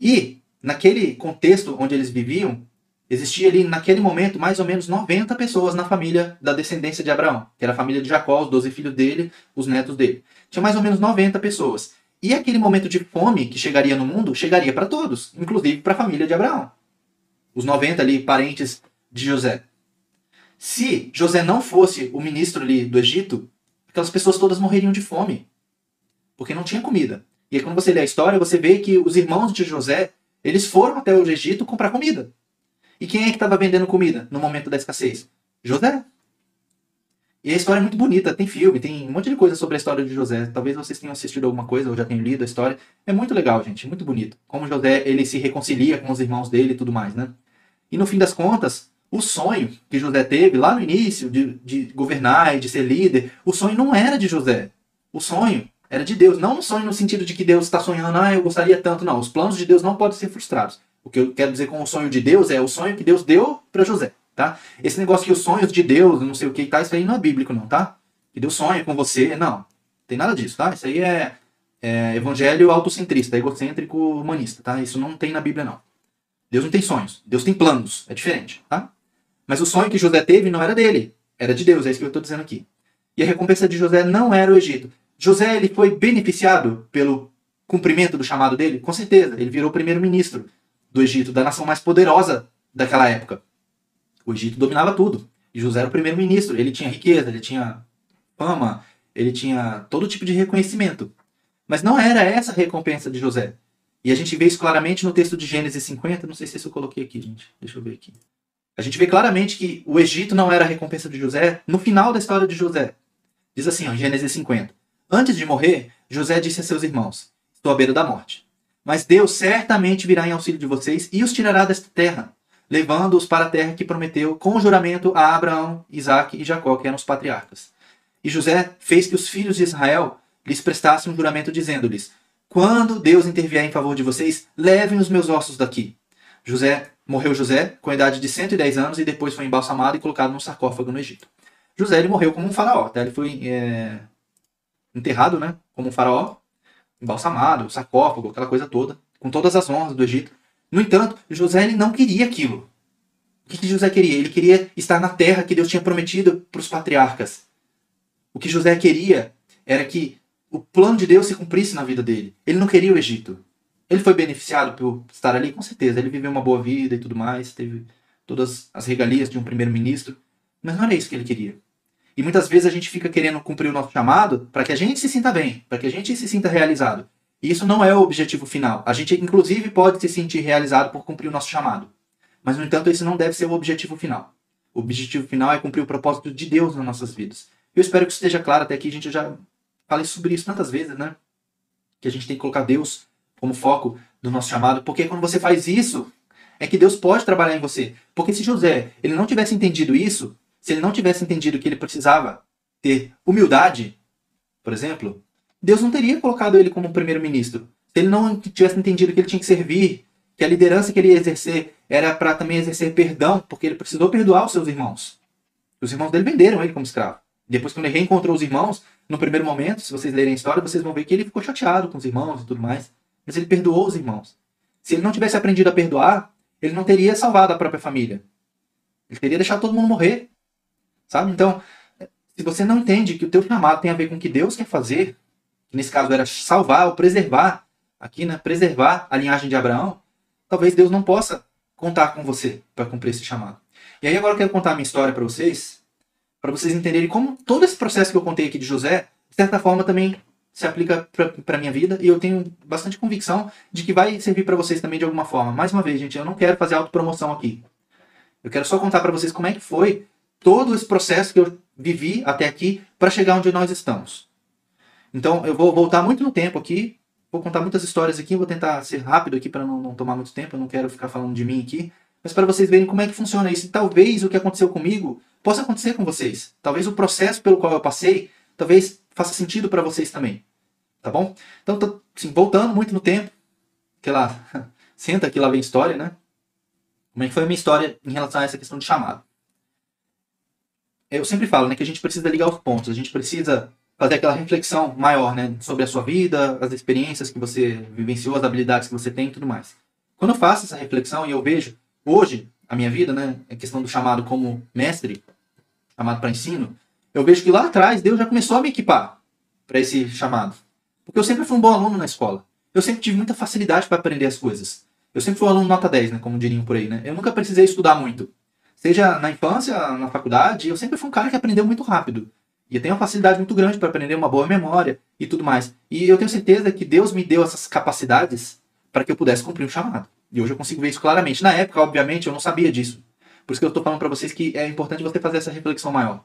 E, naquele contexto onde eles viviam, Existia ali, naquele momento, mais ou menos 90 pessoas na família da descendência de Abraão, que era a família de Jacó, os 12 filhos dele, os netos dele. Tinha mais ou menos 90 pessoas. E aquele momento de fome que chegaria no mundo, chegaria para todos, inclusive para a família de Abraão. Os 90 ali, parentes de José. Se José não fosse o ministro ali do Egito, aquelas pessoas todas morreriam de fome. Porque não tinha comida. E aí, quando você lê a história, você vê que os irmãos de José, eles foram até o Egito comprar comida. E quem é que estava vendendo comida no momento da escassez? José. E a história é muito bonita, tem filme, tem um monte de coisa sobre a história de José. Talvez vocês tenham assistido alguma coisa ou já tenham lido a história. É muito legal, gente, muito bonito. Como José ele se reconcilia com os irmãos dele e tudo mais, né? E no fim das contas, o sonho que José teve lá no início de, de governar e de ser líder, o sonho não era de José. O sonho era de Deus. Não um sonho no sentido de que Deus está sonhando, ah, eu gostaria tanto. Não, os planos de Deus não podem ser frustrados. O que eu quero dizer com o sonho de Deus é o sonho que Deus deu para José, tá? Esse negócio que os sonhos de Deus, não sei o que tá, isso aí não é bíblico não, tá? Que Deus sonha com você, não. Tem nada disso, tá? Isso aí é, é evangelho autocentrista, egocêntrico, humanista, tá? Isso não tem na Bíblia não. Deus não tem sonhos, Deus tem planos, é diferente, tá? Mas o sonho que José teve não era dele, era de Deus, é isso que eu estou dizendo aqui. E a recompensa de José não era o Egito. José ele foi beneficiado pelo cumprimento do chamado dele? Com certeza, ele virou primeiro-ministro do Egito, da nação mais poderosa daquela época. O Egito dominava tudo. José era o primeiro-ministro. Ele tinha riqueza, ele tinha fama, ele tinha todo tipo de reconhecimento. Mas não era essa a recompensa de José. E a gente vê isso claramente no texto de Gênesis 50. Não sei se eu coloquei aqui, gente. Deixa eu ver aqui. A gente vê claramente que o Egito não era a recompensa de José no final da história de José. Diz assim, ó, Gênesis 50. Antes de morrer, José disse a seus irmãos: Estou à beira da morte. Mas Deus certamente virá em auxílio de vocês e os tirará desta terra, levando-os para a terra que prometeu com juramento a Abraão, Isaac e Jacó, que eram os patriarcas. E José fez que os filhos de Israel lhes prestassem um juramento, dizendo-lhes: Quando Deus intervier em favor de vocês, levem os meus ossos daqui. José morreu José com a idade de 110 anos e depois foi embalsamado e colocado num sarcófago no Egito. José ele morreu como um faraó, tá? ele foi é, enterrado, né, como um faraó, embalsamado, sarcófago, aquela coisa toda, com todas as honras do Egito. No entanto, José ele não queria aquilo. O que, que José queria? Ele queria estar na terra que Deus tinha prometido para os patriarcas. O que José queria era que o plano de Deus se cumprisse na vida dele. Ele não queria o Egito. Ele foi beneficiado por estar ali, com certeza. Ele viveu uma boa vida e tudo mais, teve todas as regalias de um primeiro-ministro. Mas não era isso que ele queria. E muitas vezes a gente fica querendo cumprir o nosso chamado para que a gente se sinta bem, para que a gente se sinta realizado. E isso não é o objetivo final. A gente, inclusive, pode se sentir realizado por cumprir o nosso chamado. Mas, no entanto, esse não deve ser o objetivo final. O objetivo final é cumprir o propósito de Deus nas nossas vidas. Eu espero que isso esteja claro. Até aqui a gente já falei sobre isso tantas vezes, né? Que a gente tem que colocar Deus como foco do nosso chamado. Porque quando você faz isso, é que Deus pode trabalhar em você. Porque se José ele não tivesse entendido isso, se ele não tivesse entendido que ele precisava ter humildade, por exemplo, Deus não teria colocado ele como primeiro-ministro. Se ele não tivesse entendido que ele tinha que servir que a liderança que ele ia exercer era para também exercer perdão, porque ele precisou perdoar os seus irmãos. Os irmãos dele venderam ele como escravo. Depois, quando ele reencontrou os irmãos, no primeiro momento, se vocês lerem a história, vocês vão ver que ele ficou chateado com os irmãos e tudo mais. Mas ele perdoou os irmãos. Se ele não tivesse aprendido a perdoar, ele não teria salvado a própria família. Ele teria deixado todo mundo morrer. Sabe? Então, se você não entende que o teu chamado tem a ver com o que Deus quer fazer, que nesse caso era salvar ou preservar, aqui, né, preservar a linhagem de Abraão, talvez Deus não possa contar com você para cumprir esse chamado. E aí agora eu quero contar a minha história para vocês, para vocês entenderem como todo esse processo que eu contei aqui de José, de certa forma também se aplica para minha vida e eu tenho bastante convicção de que vai servir para vocês também de alguma forma. Mais uma vez, gente, eu não quero fazer autopromoção aqui. Eu quero só contar para vocês como é que foi todo esse processo que eu vivi até aqui para chegar onde nós estamos. Então, eu vou voltar muito no tempo aqui Vou contar muitas histórias aqui, vou tentar ser rápido aqui para não, não, tomar muito tempo, eu não quero ficar falando de mim aqui, mas para vocês verem como é que funciona isso. Talvez o que aconteceu comigo possa acontecer com vocês. Talvez o processo pelo qual eu passei, talvez faça sentido para vocês também. Tá bom? Então, tô, assim, voltando muito no tempo, que lá, (laughs) senta que lá vem história, né? Como é que foi a minha história em relação a essa questão de chamado? Eu sempre falo, né, que a gente precisa ligar os pontos, a gente precisa fazer aquela reflexão maior, né, sobre a sua vida, as experiências que você vivenciou, as habilidades que você tem e tudo mais. Quando eu faço essa reflexão e eu vejo hoje a minha vida, né, a questão do chamado como mestre, chamado para ensino, eu vejo que lá atrás Deus já começou a me equipar para esse chamado. Porque eu sempre fui um bom aluno na escola. Eu sempre tive muita facilidade para aprender as coisas. Eu sempre fui um aluno nota 10, né, como diriam por aí, né? Eu nunca precisei estudar muito. Seja na infância, na faculdade, eu sempre fui um cara que aprendeu muito rápido. E eu tenho uma facilidade muito grande para aprender uma boa memória e tudo mais. E eu tenho certeza que Deus me deu essas capacidades para que eu pudesse cumprir um chamado. E hoje eu consigo ver isso claramente. Na época, obviamente, eu não sabia disso. Por isso que eu estou falando para vocês que é importante você fazer essa reflexão maior.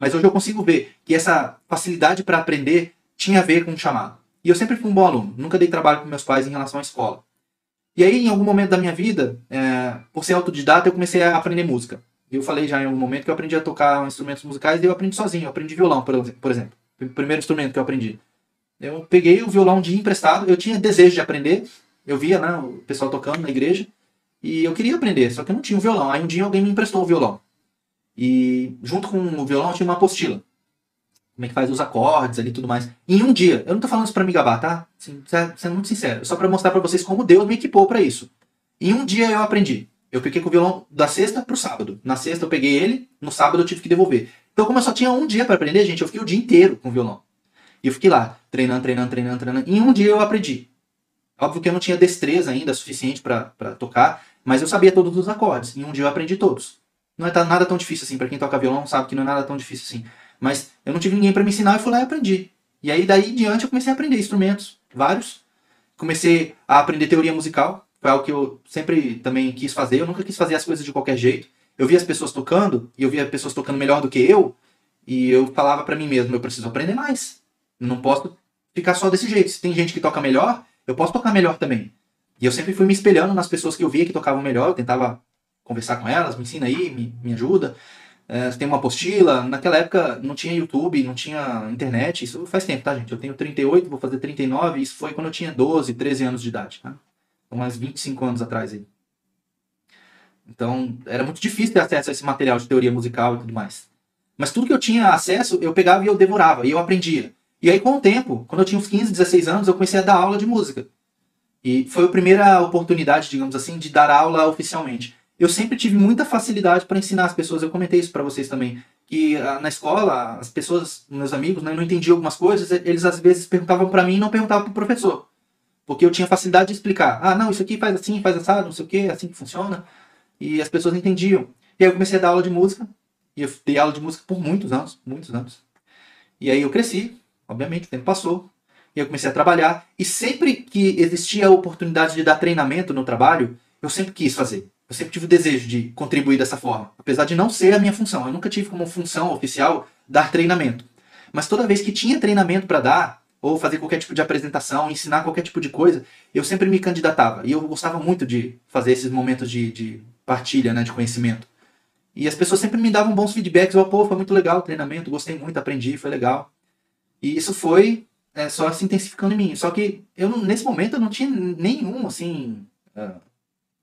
Mas hoje eu consigo ver que essa facilidade para aprender tinha a ver com o chamado. E eu sempre fui um bom aluno. Nunca dei trabalho com meus pais em relação à escola. E aí, em algum momento da minha vida, é, por ser autodidata, eu comecei a aprender música. Eu falei já em algum momento que eu aprendi a tocar instrumentos musicais e eu aprendi sozinho. Eu aprendi violão, por exemplo. O primeiro instrumento que eu aprendi. Eu peguei o violão de emprestado, eu tinha desejo de aprender. Eu via né, o pessoal tocando na igreja e eu queria aprender, só que eu não tinha o violão. Aí um dia alguém me emprestou o violão. E junto com o violão tinha uma apostila. Como é que faz os acordes ali e tudo mais. em um dia, eu não tô falando isso pra me gabar, tá? Assim, sendo muito sincero. Só para mostrar para vocês como Deus me equipou para isso. Em um dia eu aprendi. Eu fiquei com o violão da sexta pro sábado. Na sexta eu peguei ele, no sábado eu tive que devolver. Então, como eu só tinha um dia para aprender, gente, eu fiquei o dia inteiro com o violão. E eu fiquei lá, treinando, treinando, treinando, treinando. Em um dia eu aprendi. Óbvio que eu não tinha destreza ainda suficiente para tocar, mas eu sabia todos os acordes. Em um dia eu aprendi todos. Não é nada tão difícil assim. Para quem toca violão sabe que não é nada tão difícil assim. Mas eu não tive ninguém para me ensinar, eu fui lá e aprendi. E aí daí em diante eu comecei a aprender instrumentos, vários. Comecei a aprender teoria musical. Foi algo que eu sempre também quis fazer. Eu nunca quis fazer as coisas de qualquer jeito. Eu via as pessoas tocando, e eu via pessoas tocando melhor do que eu, e eu falava para mim mesmo, eu preciso aprender mais. Não posso ficar só desse jeito. Se tem gente que toca melhor, eu posso tocar melhor também. E eu sempre fui me espelhando nas pessoas que eu via que tocavam melhor, eu tentava conversar com elas, me ensina aí, me, me ajuda. É, tem uma apostila. Naquela época não tinha YouTube, não tinha internet. Isso faz tempo, tá, gente? Eu tenho 38, vou fazer 39. Isso foi quando eu tinha 12, 13 anos de idade. Tá? mais 25 anos atrás aí. Então, era muito difícil ter acesso a esse material de teoria musical e tudo mais. Mas tudo que eu tinha acesso, eu pegava e eu devorava, e eu aprendia. E aí, com o tempo, quando eu tinha uns 15, 16 anos, eu comecei a dar aula de música. E foi a primeira oportunidade, digamos assim, de dar aula oficialmente. Eu sempre tive muita facilidade para ensinar as pessoas. Eu comentei isso para vocês também. Que ah, na escola, as pessoas, meus amigos, né, não entendiam algumas coisas, eles às vezes perguntavam para mim e não perguntavam para o professor. Porque eu tinha facilidade de explicar. Ah, não, isso aqui faz assim, faz assado, não sei o que, assim que funciona. E as pessoas entendiam. E aí eu comecei a dar aula de música. E eu dei aula de música por muitos anos, muitos anos. E aí eu cresci, obviamente, o tempo passou. E eu comecei a trabalhar. E sempre que existia a oportunidade de dar treinamento no trabalho, eu sempre quis fazer. Eu sempre tive o desejo de contribuir dessa forma. Apesar de não ser a minha função. Eu nunca tive como função oficial dar treinamento. Mas toda vez que tinha treinamento para dar, ou fazer qualquer tipo de apresentação, ensinar qualquer tipo de coisa, eu sempre me candidatava. E eu gostava muito de fazer esses momentos de, de partilha né, de conhecimento. E as pessoas sempre me davam bons feedbacks. Oh, pô, foi muito legal o treinamento, gostei muito, aprendi, foi legal. E isso foi é, só se intensificando em mim. Só que eu nesse momento eu não tinha nenhum assim uh,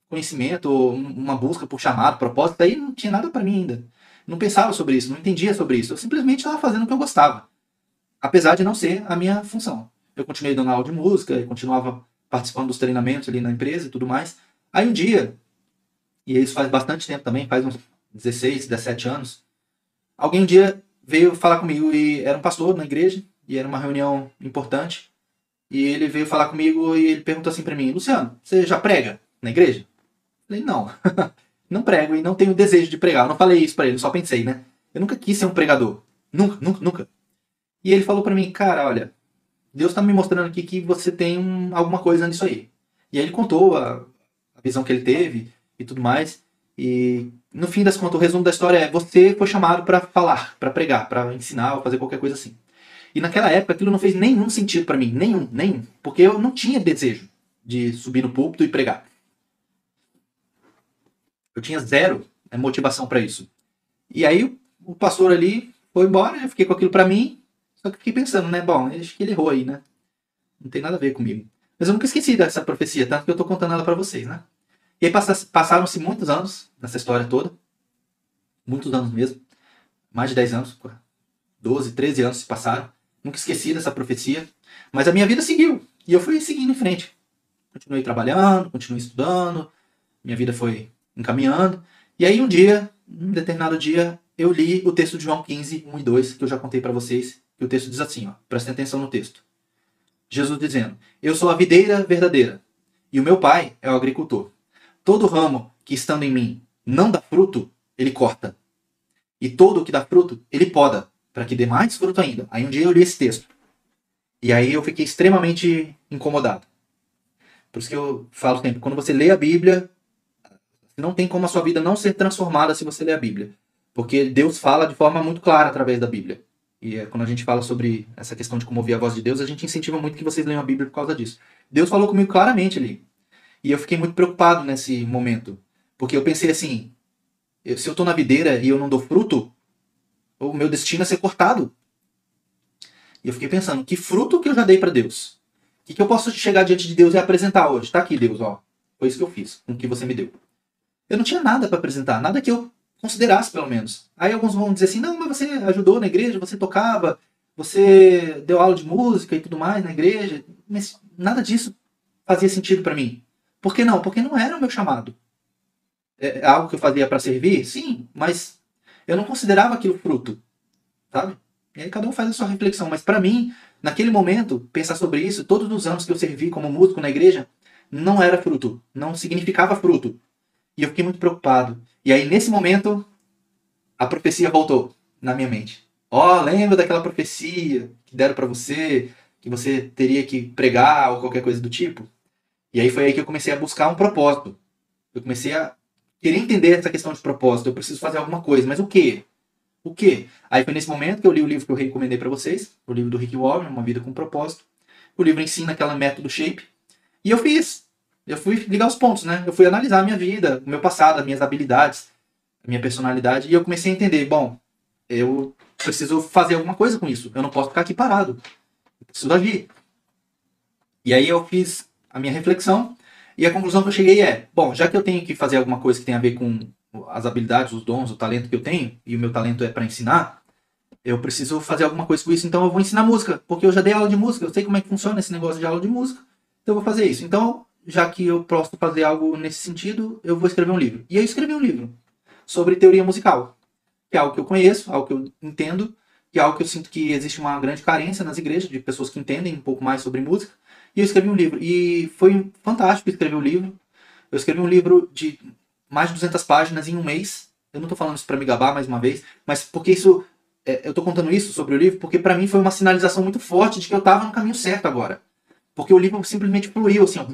conhecimento, uma busca por chamado, propósito. Aí não tinha nada para mim ainda. Não pensava sobre isso, não entendia sobre isso. Eu simplesmente estava fazendo o que eu gostava, apesar de não ser a minha função. Eu continuei dando aula de música, continuava participando dos treinamentos ali na empresa e tudo mais. Aí um dia, e isso faz bastante tempo também, faz uns 16, 17 anos, alguém um dia veio falar comigo e era um pastor na igreja e era uma reunião importante. E ele veio falar comigo e ele perguntou assim para mim: Luciano, você já prega na igreja? Falei: Não, (laughs) não prego e não tenho desejo de pregar. Eu não falei isso para ele, só pensei, né? Eu nunca quis ser um pregador. Nunca, nunca, nunca. E ele falou para mim: Cara, olha, Deus está me mostrando aqui que você tem um, alguma coisa nisso aí. E aí ele contou a, a visão que ele teve e tudo mais. E no fim das contas, o resumo da história é: você foi chamado para falar, para pregar, para ensinar ou fazer qualquer coisa assim. E naquela época aquilo não fez nenhum sentido para mim, nenhum, nenhum, porque eu não tinha desejo de subir no púlpito e pregar. Eu tinha zero né, motivação para isso. E aí o pastor ali foi embora, eu fiquei com aquilo para mim, só que fiquei pensando, né, bom, acho que ele errou aí, né? Não tem nada a ver comigo. Mas eu nunca esqueci dessa profecia, tanto que eu tô contando ela para vocês, né? E aí passaram-se muitos anos nessa história toda. Muitos anos mesmo. Mais de 10 anos. 12, 13 anos se passaram. Nunca esqueci dessa profecia. Mas a minha vida seguiu. E eu fui seguindo em frente. Continuei trabalhando, continuei estudando. Minha vida foi encaminhando. E aí um dia, um determinado dia, eu li o texto de João 15, 1 e 2, que eu já contei para vocês. E o texto diz assim, ó, prestem atenção no texto. Jesus dizendo: Eu sou a videira verdadeira, e o meu pai é o agricultor. Todo ramo que estando em mim não dá fruto, ele corta. E todo o que dá fruto, ele poda, para que dê mais fruto ainda. Aí um dia eu li esse texto. E aí eu fiquei extremamente incomodado. Por isso que eu falo sempre, quando você lê a Bíblia, não tem como a sua vida não ser transformada se você ler a Bíblia. Porque Deus fala de forma muito clara através da Bíblia. E é, quando a gente fala sobre essa questão de como ouvir a voz de Deus, a gente incentiva muito que vocês leiam a Bíblia por causa disso. Deus falou comigo claramente ali. E eu fiquei muito preocupado nesse momento. Porque eu pensei assim, se eu estou na videira e eu não dou fruto, o meu destino é ser cortado. E eu fiquei pensando, que fruto que eu já dei para Deus? O que, que eu posso chegar diante de Deus e apresentar hoje? Tá aqui, Deus, ó. Foi isso que eu fiz, com o que você me deu. Eu não tinha nada para apresentar, nada que eu considerasse, pelo menos. Aí alguns vão dizer assim, não, mas você ajudou na igreja, você tocava, você deu aula de música e tudo mais na igreja, mas nada disso fazia sentido para mim. Por que não? Porque não era o meu chamado. É, é algo que eu fazia para servir? Sim, mas eu não considerava aquilo fruto, sabe? E aí cada um faz a sua reflexão, mas para mim, naquele momento, pensar sobre isso, todos os anos que eu servi como músico na igreja, não era fruto, não significava fruto. E eu fiquei muito preocupado. E aí nesse momento, a profecia voltou na minha mente. Ó, oh, lembra daquela profecia que deram para você, que você teria que pregar ou qualquer coisa do tipo? E aí foi aí que eu comecei a buscar um propósito. Eu comecei a querer entender essa questão de propósito. Eu preciso fazer alguma coisa, mas o quê? O quê? Aí foi nesse momento que eu li o livro que eu recomendei para vocês, o livro do Rick Warren, Uma Vida com Propósito. O livro ensina aquela método Shape. E eu fiz. Eu fui ligar os pontos, né? Eu fui analisar a minha vida, o meu passado, as minhas habilidades, a minha personalidade. E eu comecei a entender, bom, eu preciso fazer alguma coisa com isso. Eu não posso ficar aqui parado. Eu preciso agir. E aí eu fiz a minha reflexão E a conclusão que eu cheguei é: bom, já que eu tenho que fazer alguma coisa que tem a ver com as habilidades, os dons, o talento que eu tenho, e o meu talento é para ensinar, eu preciso fazer alguma coisa com isso, então eu vou ensinar música, porque eu já dei aula de música, eu sei como é que funciona esse negócio de aula de música, então eu vou fazer isso. Então, já que eu posso fazer algo nesse sentido, eu vou escrever um livro. E eu escrevi um livro sobre teoria musical, que é algo que eu conheço, algo que eu entendo, que é algo que eu sinto que existe uma grande carência nas igrejas de pessoas que entendem um pouco mais sobre música. E eu escrevi um livro. E foi fantástico escrever o livro. Eu escrevi um livro de mais de 200 páginas em um mês. Eu não estou falando isso para me gabar mais uma vez, mas porque isso. É, eu estou contando isso sobre o livro porque para mim foi uma sinalização muito forte de que eu estava no caminho certo agora. Porque o livro simplesmente fluiu, assim, ó,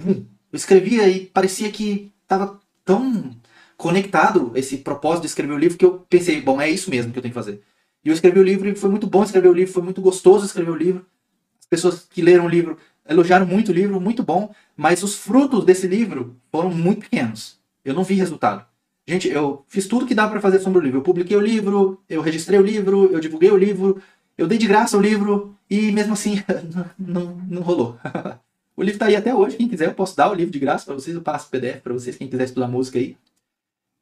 Eu escrevia e parecia que estava tão conectado esse propósito de escrever o livro que eu pensei, bom, é isso mesmo que eu tenho que fazer. E eu escrevi o livro e foi muito bom escrever o livro, foi muito gostoso escrever o livro. As pessoas que leram o livro elogiaram muito o livro, muito bom, mas os frutos desse livro foram muito pequenos. Eu não vi resultado. Gente, eu fiz tudo que dá para fazer sobre o livro. Eu publiquei o livro, eu registrei o livro, eu divulguei o livro, eu dei de graça o livro e mesmo assim (laughs) não, não, não rolou. (laughs) o livro tá aí até hoje. Quem quiser, eu posso dar o livro de graça para vocês. Eu passo PDF para vocês, quem quiser estudar música aí.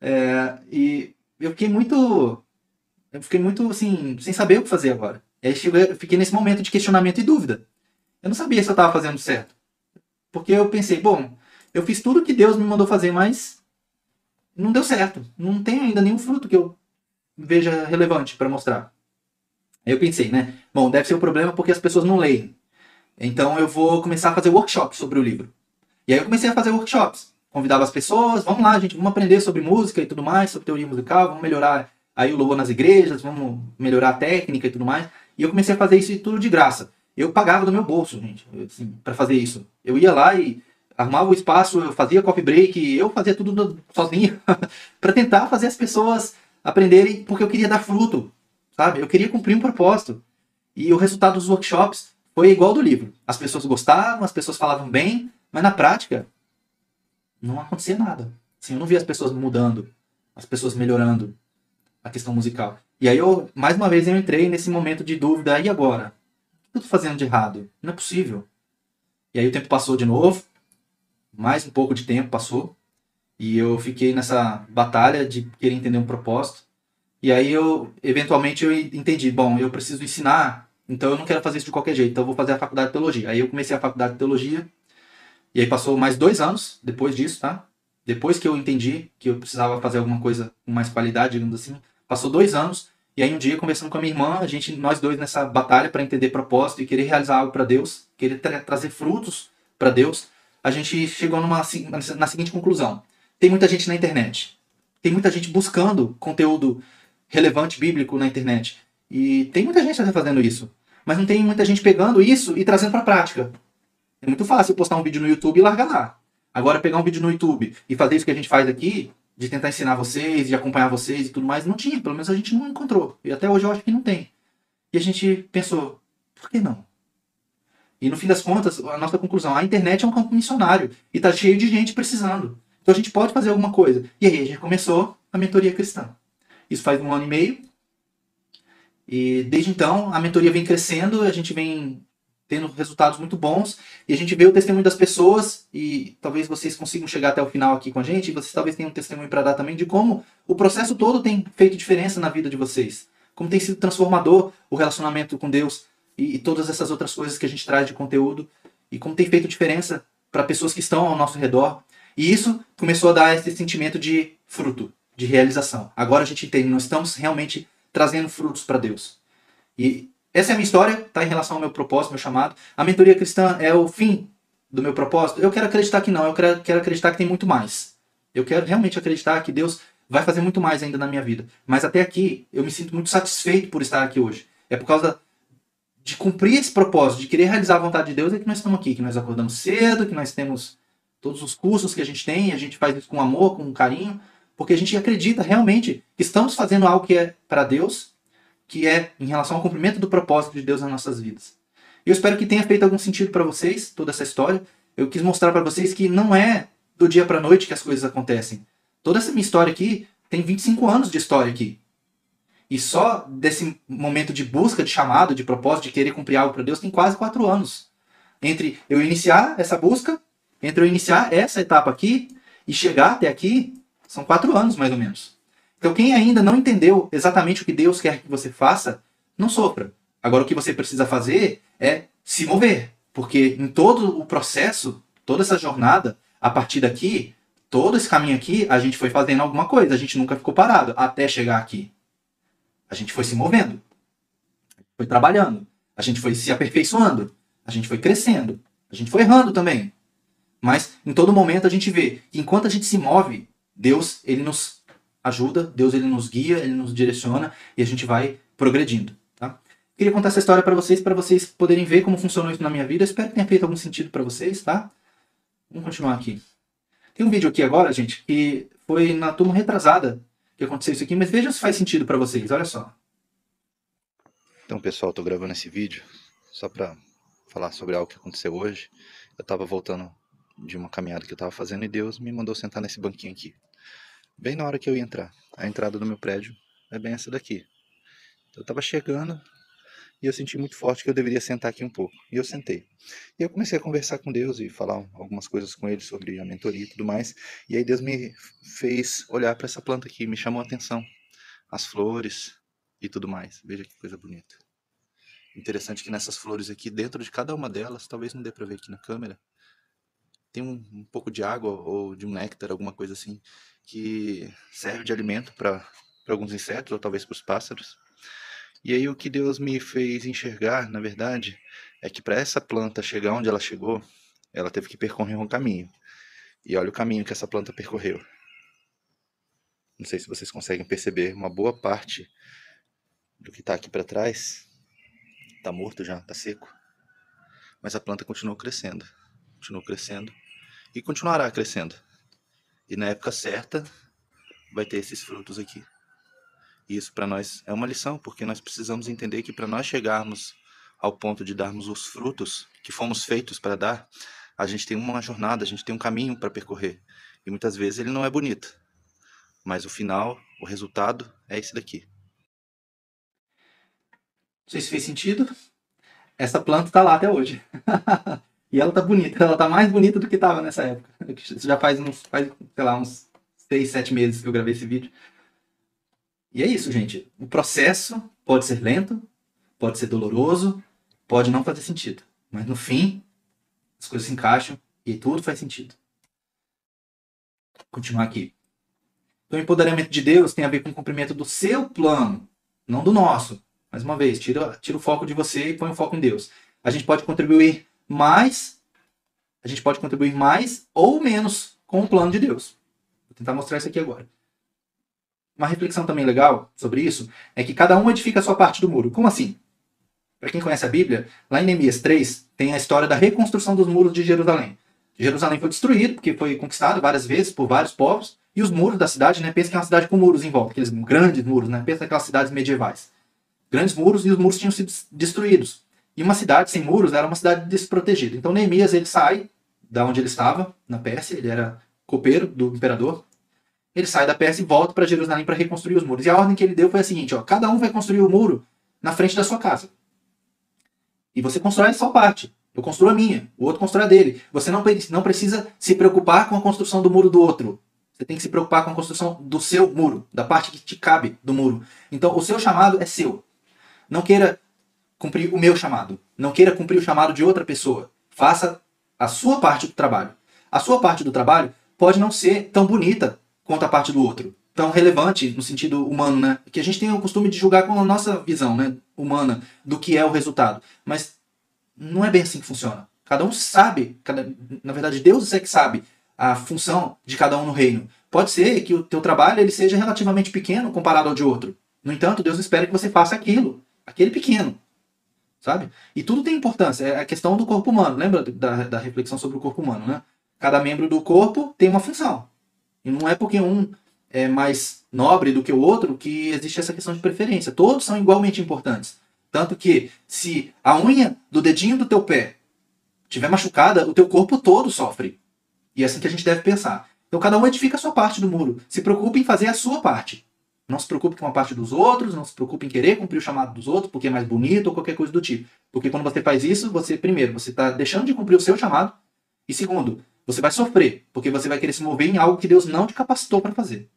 É, e eu fiquei muito eu fiquei muito assim, sem saber o que fazer agora. E aí eu fiquei nesse momento de questionamento e dúvida. Eu não sabia se eu estava fazendo certo. Porque eu pensei, bom, eu fiz tudo que Deus me mandou fazer, mas não deu certo. Não tem ainda nenhum fruto que eu veja relevante para mostrar. Aí eu pensei, né? Bom, deve ser o um problema porque as pessoas não leem. Então eu vou começar a fazer workshops sobre o livro. E aí eu comecei a fazer workshops. Convidava as pessoas, vamos lá, gente, vamos aprender sobre música e tudo mais, sobre teoria musical, vamos melhorar aí o louvor nas igrejas, vamos melhorar a técnica e tudo mais. E eu comecei a fazer isso tudo de graça. Eu pagava do meu bolso, gente, assim, para fazer isso. Eu ia lá e arrumava o espaço, eu fazia coffee break, eu fazia tudo sozinho (laughs) para tentar fazer as pessoas aprenderem porque eu queria dar fruto, sabe? Eu queria cumprir um propósito. E o resultado dos workshops foi igual do livro. As pessoas gostavam, as pessoas falavam bem, mas na prática não acontecia nada. Assim, eu não via as pessoas mudando, as pessoas melhorando a questão musical. E aí eu, mais uma vez, eu entrei nesse momento de dúvida, e agora? O que eu tô fazendo de errado? Não é possível. E aí o tempo passou de novo, mais um pouco de tempo passou, e eu fiquei nessa batalha de querer entender um propósito. E aí eu, eventualmente, eu entendi, bom, eu preciso ensinar, então eu não quero fazer isso de qualquer jeito, então eu vou fazer a faculdade de teologia. Aí eu comecei a faculdade de teologia, e aí passou mais dois anos depois disso, tá? Depois que eu entendi que eu precisava fazer alguma coisa com mais qualidade, digamos assim, Passou dois anos, e aí um dia, conversando com a minha irmã, a gente, nós dois nessa batalha para entender propósito e querer realizar algo para Deus, querer tra trazer frutos para Deus, a gente chegou numa, na seguinte conclusão. Tem muita gente na internet. Tem muita gente buscando conteúdo relevante bíblico na internet. E tem muita gente fazendo isso. Mas não tem muita gente pegando isso e trazendo para a prática. É muito fácil postar um vídeo no YouTube e largar lá. Agora, pegar um vídeo no YouTube e fazer isso que a gente faz aqui, de tentar ensinar vocês, de acompanhar vocês e tudo mais, não tinha, pelo menos a gente não encontrou. E até hoje eu acho que não tem. E a gente pensou, por que não? E no fim das contas, a nossa conclusão, a internet é um campo missionário e tá cheio de gente precisando. Então a gente pode fazer alguma coisa. E aí a gente começou a mentoria cristã. Isso faz um ano e meio. E desde então a mentoria vem crescendo, a gente vem tendo resultados muito bons. E a gente vê o testemunho das pessoas, e talvez vocês consigam chegar até o final aqui com a gente, e vocês talvez tenham um testemunho para dar também de como o processo todo tem feito diferença na vida de vocês. Como tem sido transformador o relacionamento com Deus e, e todas essas outras coisas que a gente traz de conteúdo, e como tem feito diferença para pessoas que estão ao nosso redor. E isso começou a dar esse sentimento de fruto, de realização. Agora a gente entende, nós estamos realmente trazendo frutos para Deus. E essa é a minha história, tá em relação ao meu propósito, meu chamado. A mentoria cristã é o fim do meu propósito? Eu quero acreditar que não, eu quero, quero acreditar que tem muito mais. Eu quero realmente acreditar que Deus vai fazer muito mais ainda na minha vida. Mas até aqui, eu me sinto muito satisfeito por estar aqui hoje. É por causa de cumprir esse propósito, de querer realizar a vontade de Deus, é que nós estamos aqui, que nós acordamos cedo, que nós temos todos os cursos que a gente tem, a gente faz isso com amor, com carinho, porque a gente acredita realmente que estamos fazendo algo que é para Deus que é em relação ao cumprimento do propósito de Deus nas nossas vidas. Eu espero que tenha feito algum sentido para vocês, toda essa história. Eu quis mostrar para vocês que não é do dia para noite que as coisas acontecem. Toda essa minha história aqui tem 25 anos de história aqui. E só desse momento de busca, de chamado, de propósito, de querer cumprir algo para Deus, tem quase 4 anos. Entre eu iniciar essa busca entre eu iniciar essa etapa aqui e chegar até aqui, são quatro anos mais ou menos. Então, quem ainda não entendeu exatamente o que Deus quer que você faça, não sofra. Agora, o que você precisa fazer é se mover. Porque em todo o processo, toda essa jornada, a partir daqui, todo esse caminho aqui, a gente foi fazendo alguma coisa. A gente nunca ficou parado até chegar aqui. A gente foi se movendo. Foi trabalhando. A gente foi se aperfeiçoando. A gente foi crescendo. A gente foi errando também. Mas em todo momento a gente vê que enquanto a gente se move, Deus ele nos ajuda, Deus ele nos guia, ele nos direciona e a gente vai progredindo. Tá? Queria contar essa história para vocês, para vocês poderem ver como funcionou isso na minha vida. Espero que tenha feito algum sentido para vocês, tá? Vamos continuar aqui. Tem um vídeo aqui agora, gente, que foi na turma retrasada que aconteceu isso aqui, mas veja se faz sentido para vocês. Olha só. Então, pessoal, estou gravando esse vídeo só para falar sobre algo que aconteceu hoje. Eu estava voltando de uma caminhada que eu estava fazendo e Deus me mandou sentar nesse banquinho aqui. Bem na hora que eu ia entrar. A entrada do meu prédio é bem essa daqui. Eu estava chegando e eu senti muito forte que eu deveria sentar aqui um pouco. E eu sentei. E eu comecei a conversar com Deus e falar algumas coisas com ele sobre a mentoria e tudo mais. E aí Deus me fez olhar para essa planta aqui, me chamou a atenção. As flores e tudo mais. Veja que coisa bonita. Interessante que nessas flores aqui, dentro de cada uma delas, talvez não dê para ver aqui na câmera, tem um, um, pouco de água ou de um néctar, alguma coisa assim, que serve de alimento para alguns insetos ou talvez para os pássaros. E aí o que Deus me fez enxergar, na verdade, é que para essa planta chegar onde ela chegou, ela teve que percorrer um caminho. E olha o caminho que essa planta percorreu. Não sei se vocês conseguem perceber, uma boa parte do que está aqui para trás está morto já, está seco. Mas a planta continuou crescendo, continuou crescendo e continuará crescendo. E na época certa vai ter esses frutos aqui. E isso para nós é uma lição, porque nós precisamos entender que para nós chegarmos ao ponto de darmos os frutos que fomos feitos para dar, a gente tem uma jornada, a gente tem um caminho para percorrer. E muitas vezes ele não é bonito. Mas o final, o resultado é esse daqui. Não sei se fez sentido. Essa planta está lá até hoje. (laughs) E ela tá bonita, ela tá mais bonita do que tava nessa época. Isso já faz uns, faz, sei lá, uns 6, 7 meses que eu gravei esse vídeo. E é isso, gente. O processo pode ser lento, pode ser doloroso, pode não fazer sentido. Mas no fim, as coisas se encaixam e tudo faz sentido. Vou continuar aqui. Então, o empoderamento de Deus tem a ver com o cumprimento do seu plano, não do nosso. Mais uma vez, tira, tira o foco de você e põe o foco em Deus. A gente pode contribuir mais, a gente pode contribuir mais ou menos com o plano de Deus. Vou tentar mostrar isso aqui agora. Uma reflexão também legal sobre isso é que cada um edifica a sua parte do muro. Como assim? Para quem conhece a Bíblia, lá em Neemias 3 tem a história da reconstrução dos muros de Jerusalém. Jerusalém foi destruído porque foi conquistado várias vezes por vários povos e os muros da cidade, né, pensa que é uma cidade com muros em volta, aqueles grandes muros, né, pensa aquelas cidades medievais. Grandes muros e os muros tinham sido destruídos. E uma cidade sem muros era uma cidade desprotegida. Então Neemias ele sai da onde ele estava, na Pérsia, ele era copeiro do imperador. Ele sai da Pérsia e volta para Jerusalém para reconstruir os muros. E a ordem que ele deu foi a seguinte: ó, cada um vai construir o muro na frente da sua casa. E você constrói a sua parte. Eu construo a minha, o outro constrói a dele. Você não, não precisa se preocupar com a construção do muro do outro. Você tem que se preocupar com a construção do seu muro, da parte que te cabe do muro. Então, o seu chamado é seu. Não queira cumprir o meu chamado. Não queira cumprir o chamado de outra pessoa. Faça a sua parte do trabalho. A sua parte do trabalho pode não ser tão bonita quanto a parte do outro. Tão relevante no sentido humano, né? Que a gente tem o costume de julgar com a nossa visão, né? Humana, do que é o resultado. Mas não é bem assim que funciona. Cada um sabe, cada, na verdade Deus é que sabe a função de cada um no reino. Pode ser que o teu trabalho ele seja relativamente pequeno comparado ao de outro. No entanto, Deus espera que você faça aquilo, aquele pequeno sabe? E tudo tem importância. É a questão do corpo humano. Lembra da, da reflexão sobre o corpo humano, né? Cada membro do corpo tem uma função. E não é porque um é mais nobre do que o outro que existe essa questão de preferência. Todos são igualmente importantes. Tanto que se a unha do dedinho do teu pé tiver machucada, o teu corpo todo sofre. E é assim que a gente deve pensar. Então cada um edifica a sua parte do muro. Se preocupe em fazer a sua parte. Não se preocupe com a parte dos outros, não se preocupe em querer cumprir o chamado dos outros porque é mais bonito ou qualquer coisa do tipo. Porque quando você faz isso, você, primeiro, você está deixando de cumprir o seu chamado, e segundo, Você vai sofrer, porque você vai querer se mover em algo que Deus não te capacitou para fazer.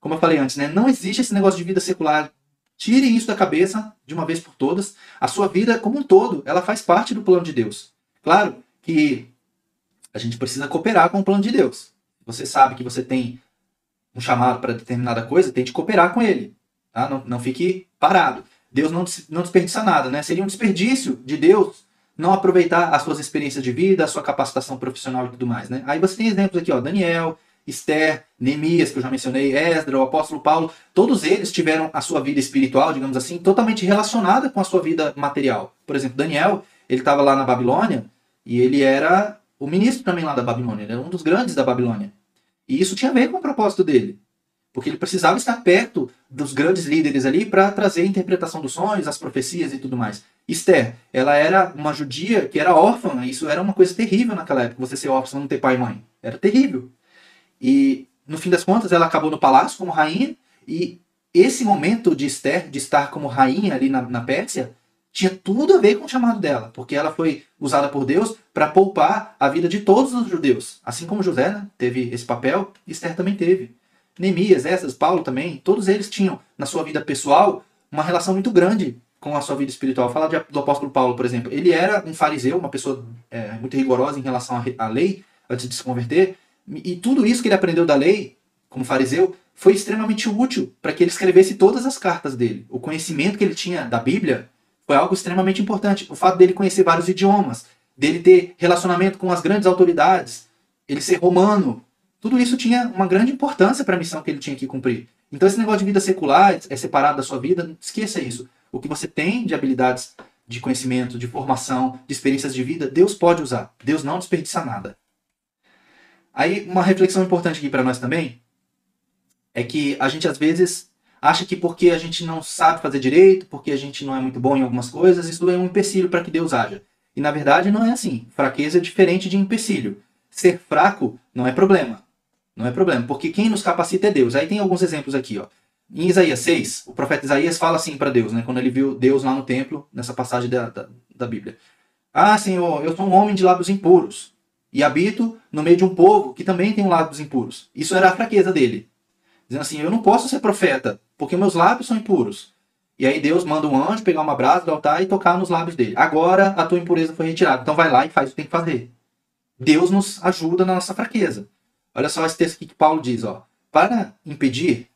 Como eu falei antes, né? Não existe esse negócio de vida secular. Tire isso da cabeça de uma vez por todas. A sua vida como um todo, ela faz parte do plano de Deus. Claro que a gente precisa cooperar com o plano de Deus. Você sabe que você tem um chamado para determinada coisa, tente cooperar com ele. Tá? Não, não fique parado. Deus não, não desperdiça nada, né? Seria um desperdício de Deus não aproveitar as suas experiências de vida, a sua capacitação profissional e tudo mais, né? Aí você tem exemplos aqui, ó, Daniel, Esther, Neemias, que eu já mencionei, Esdra, o apóstolo Paulo, todos eles tiveram a sua vida espiritual, digamos assim, totalmente relacionada com a sua vida material. Por exemplo, Daniel, ele estava lá na Babilônia e ele era o ministro também lá da Babilônia, ele era um dos grandes da Babilônia. E isso tinha a ver com o propósito dele. Porque ele precisava estar perto dos grandes líderes ali para trazer a interpretação dos sonhos, as profecias e tudo mais. Esther, ela era uma judia que era órfã, isso era uma coisa terrível naquela época, você ser órfã não ter pai e mãe. Era terrível. E no fim das contas, ela acabou no palácio como rainha, e esse momento de Esther, de estar como rainha ali na, na Pérsia, tinha tudo a ver com o chamado dela, porque ela foi usada por Deus para poupar a vida de todos os judeus. Assim como José né, teve esse papel, Esther também teve. Neemias, essas, Paulo também, todos eles tinham na sua vida pessoal uma relação muito grande com a sua vida espiritual. Fala do apóstolo Paulo, por exemplo. Ele era um fariseu, uma pessoa é, muito rigorosa em relação à lei, antes de se converter. E tudo isso que ele aprendeu da lei, como fariseu, foi extremamente útil para que ele escrevesse todas as cartas dele. O conhecimento que ele tinha da Bíblia foi algo extremamente importante. O fato dele conhecer vários idiomas, dele ter relacionamento com as grandes autoridades, ele ser romano, tudo isso tinha uma grande importância para a missão que ele tinha que cumprir. Então esse negócio de vida secular é separado da sua vida, esqueça isso. O que você tem de habilidades de conhecimento, de formação, de experiências de vida, Deus pode usar. Deus não desperdiça nada. Aí, uma reflexão importante aqui para nós também é que a gente às vezes acha que porque a gente não sabe fazer direito, porque a gente não é muito bom em algumas coisas, isso é um empecilho para que Deus haja. E na verdade não é assim. Fraqueza é diferente de empecilho. Ser fraco não é problema. Não é problema, porque quem nos capacita é Deus. Aí tem alguns exemplos aqui, ó. Em Isaías 6, o profeta Isaías fala assim para Deus, né, quando ele viu Deus lá no templo, nessa passagem da, da, da Bíblia. Ah, Senhor, eu sou um homem de lábios impuros e habito no meio de um povo que também tem lábios impuros. Isso era a fraqueza dele. Dizendo assim, eu não posso ser profeta, porque meus lábios são impuros. E aí Deus manda um anjo pegar uma brasa do altar e tocar nos lábios dele. Agora a tua impureza foi retirada. Então vai lá e faz o que tem que fazer. Deus nos ajuda na nossa fraqueza. Olha só esse texto aqui que Paulo diz, ó. Para impedir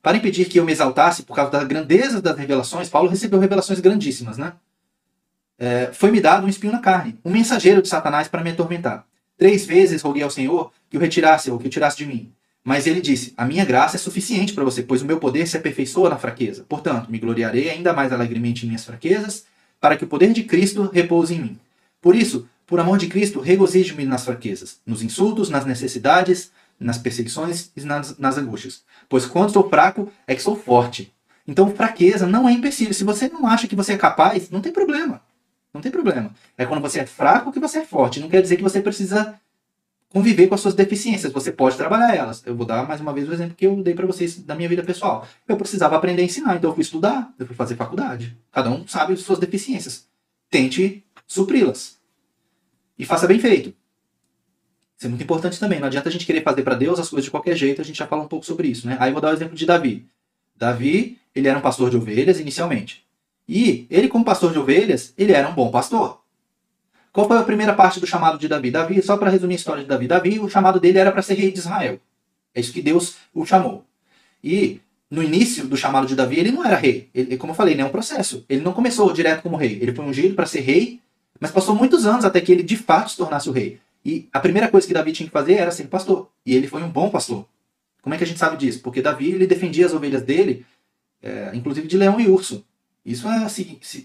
para impedir que eu me exaltasse por causa da grandeza das revelações, Paulo recebeu revelações grandíssimas, né? É, Foi-me dado um espinho na carne, um mensageiro de Satanás para me atormentar. Três vezes roguei ao Senhor que o retirasse ou que o tirasse de mim. Mas ele disse: A minha graça é suficiente para você, pois o meu poder se aperfeiçoa na fraqueza. Portanto, me gloriarei ainda mais alegremente em minhas fraquezas, para que o poder de Cristo repouse em mim. Por isso, por amor de Cristo, regozijo-me nas fraquezas, nos insultos, nas necessidades, nas perseguições e nas, nas angústias. Pois quando sou fraco, é que sou forte. Então, fraqueza não é empecilho. Se você não acha que você é capaz, não tem problema. Não tem problema. É quando você é fraco que você é forte. Não quer dizer que você precisa conviver com as suas deficiências. Você pode trabalhar elas. Eu vou dar mais uma vez o exemplo que eu dei para vocês da minha vida pessoal. Eu precisava aprender a ensinar, então eu fui estudar, eu fui fazer faculdade. Cada um sabe as suas deficiências. Tente supri-las. E faça bem feito. Isso é muito importante também. Não adianta a gente querer fazer para Deus as coisas de qualquer jeito, a gente já fala um pouco sobre isso, né? Aí vou dar o exemplo de Davi. Davi, ele era um pastor de ovelhas inicialmente. E ele, como pastor de ovelhas, ele era um bom pastor. Qual foi a primeira parte do chamado de Davi? Davi, só para resumir a história de Davi, Davi, o chamado dele era para ser rei de Israel. É isso que Deus o chamou. E no início do chamado de Davi, ele não era rei. Ele, como eu falei, é um processo. Ele não começou direto como rei. Ele foi ungido para ser rei, mas passou muitos anos até que ele de fato se tornasse o rei. E a primeira coisa que Davi tinha que fazer era ser pastor. E ele foi um bom pastor. Como é que a gente sabe disso? Porque Davi ele defendia as ovelhas dele, é, inclusive de leão e urso. Isso é,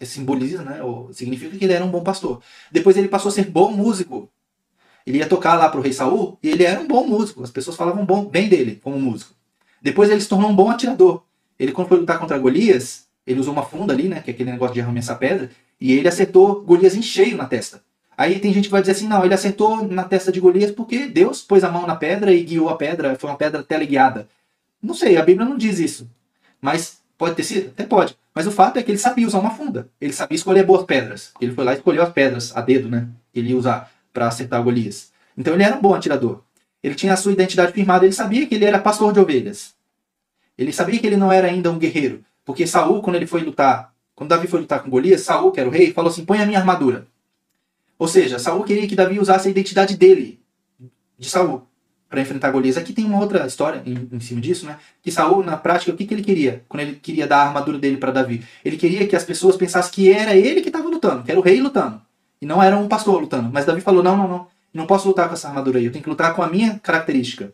simboliza, né? Ou significa que ele era um bom pastor. Depois ele passou a ser bom músico. Ele ia tocar lá para o rei Saul e ele era um bom músico. As pessoas falavam bom, bem dele como músico. Depois ele se tornou um bom atirador. Ele, quando foi lutar contra Golias, ele usou uma funda ali, né? Que é aquele negócio de arremessar pedra. E ele acertou Golias em cheio na testa. Aí tem gente que vai dizer assim, não, ele acertou na testa de Golias porque Deus pôs a mão na pedra e guiou a pedra, foi uma pedra teleguiada. Não sei, a Bíblia não diz isso. Mas pode ter sido? Até pode. Mas o fato é que ele sabia usar uma funda. Ele sabia escolher boas pedras. Ele foi lá e escolheu as pedras a dedo, né? Ele ia usar para acertar Golias. Então ele era um bom atirador. Ele tinha a sua identidade firmada, ele sabia que ele era pastor de ovelhas. Ele sabia que ele não era ainda um guerreiro, porque Saul, quando ele foi lutar, quando Davi foi lutar com Golias, Saul, que era o rei, falou assim: "Põe a minha armadura". Ou seja, Saul queria que Davi usasse a identidade dele, de Saul, para enfrentar Golias. Aqui tem uma outra história em, em, cima disso, né? Que Saul, na prática, o que, que ele queria quando ele queria dar a armadura dele para Davi? Ele queria que as pessoas pensassem que era ele que estava lutando, que era o rei lutando, e não era um pastor lutando. Mas Davi falou: não, não, não, não posso lutar com essa armadura aí. Eu tenho que lutar com a minha característica.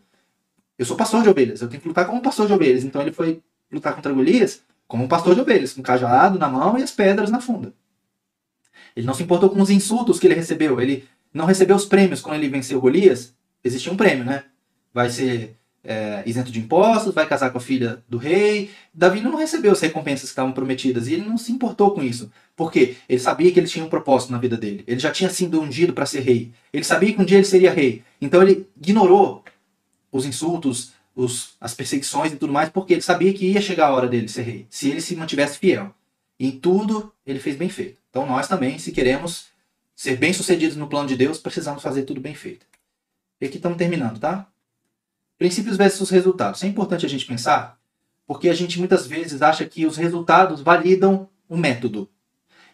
Eu sou pastor de ovelhas, eu tenho que lutar como pastor de ovelhas. Então ele foi lutar contra Golias como um pastor de ovelhas, com o cajado na mão e as pedras na funda. Ele não se importou com os insultos que ele recebeu. Ele não recebeu os prêmios quando ele venceu Golias. Existia um prêmio, né? Vai ser é, isento de impostos, vai casar com a filha do rei. Davi não recebeu as recompensas que estavam prometidas e ele não se importou com isso. Porque ele sabia que ele tinha um propósito na vida dele. Ele já tinha sido ungido para ser rei. Ele sabia que um dia ele seria rei. Então ele ignorou os insultos, os, as perseguições e tudo mais, porque ele sabia que ia chegar a hora dele ser rei, se ele se mantivesse fiel. Em tudo ele fez bem feito. Então nós também, se queremos ser bem-sucedidos no plano de Deus, precisamos fazer tudo bem feito. E aqui estamos terminando, tá? Princípios versus resultados. É importante a gente pensar, porque a gente muitas vezes acha que os resultados validam o método.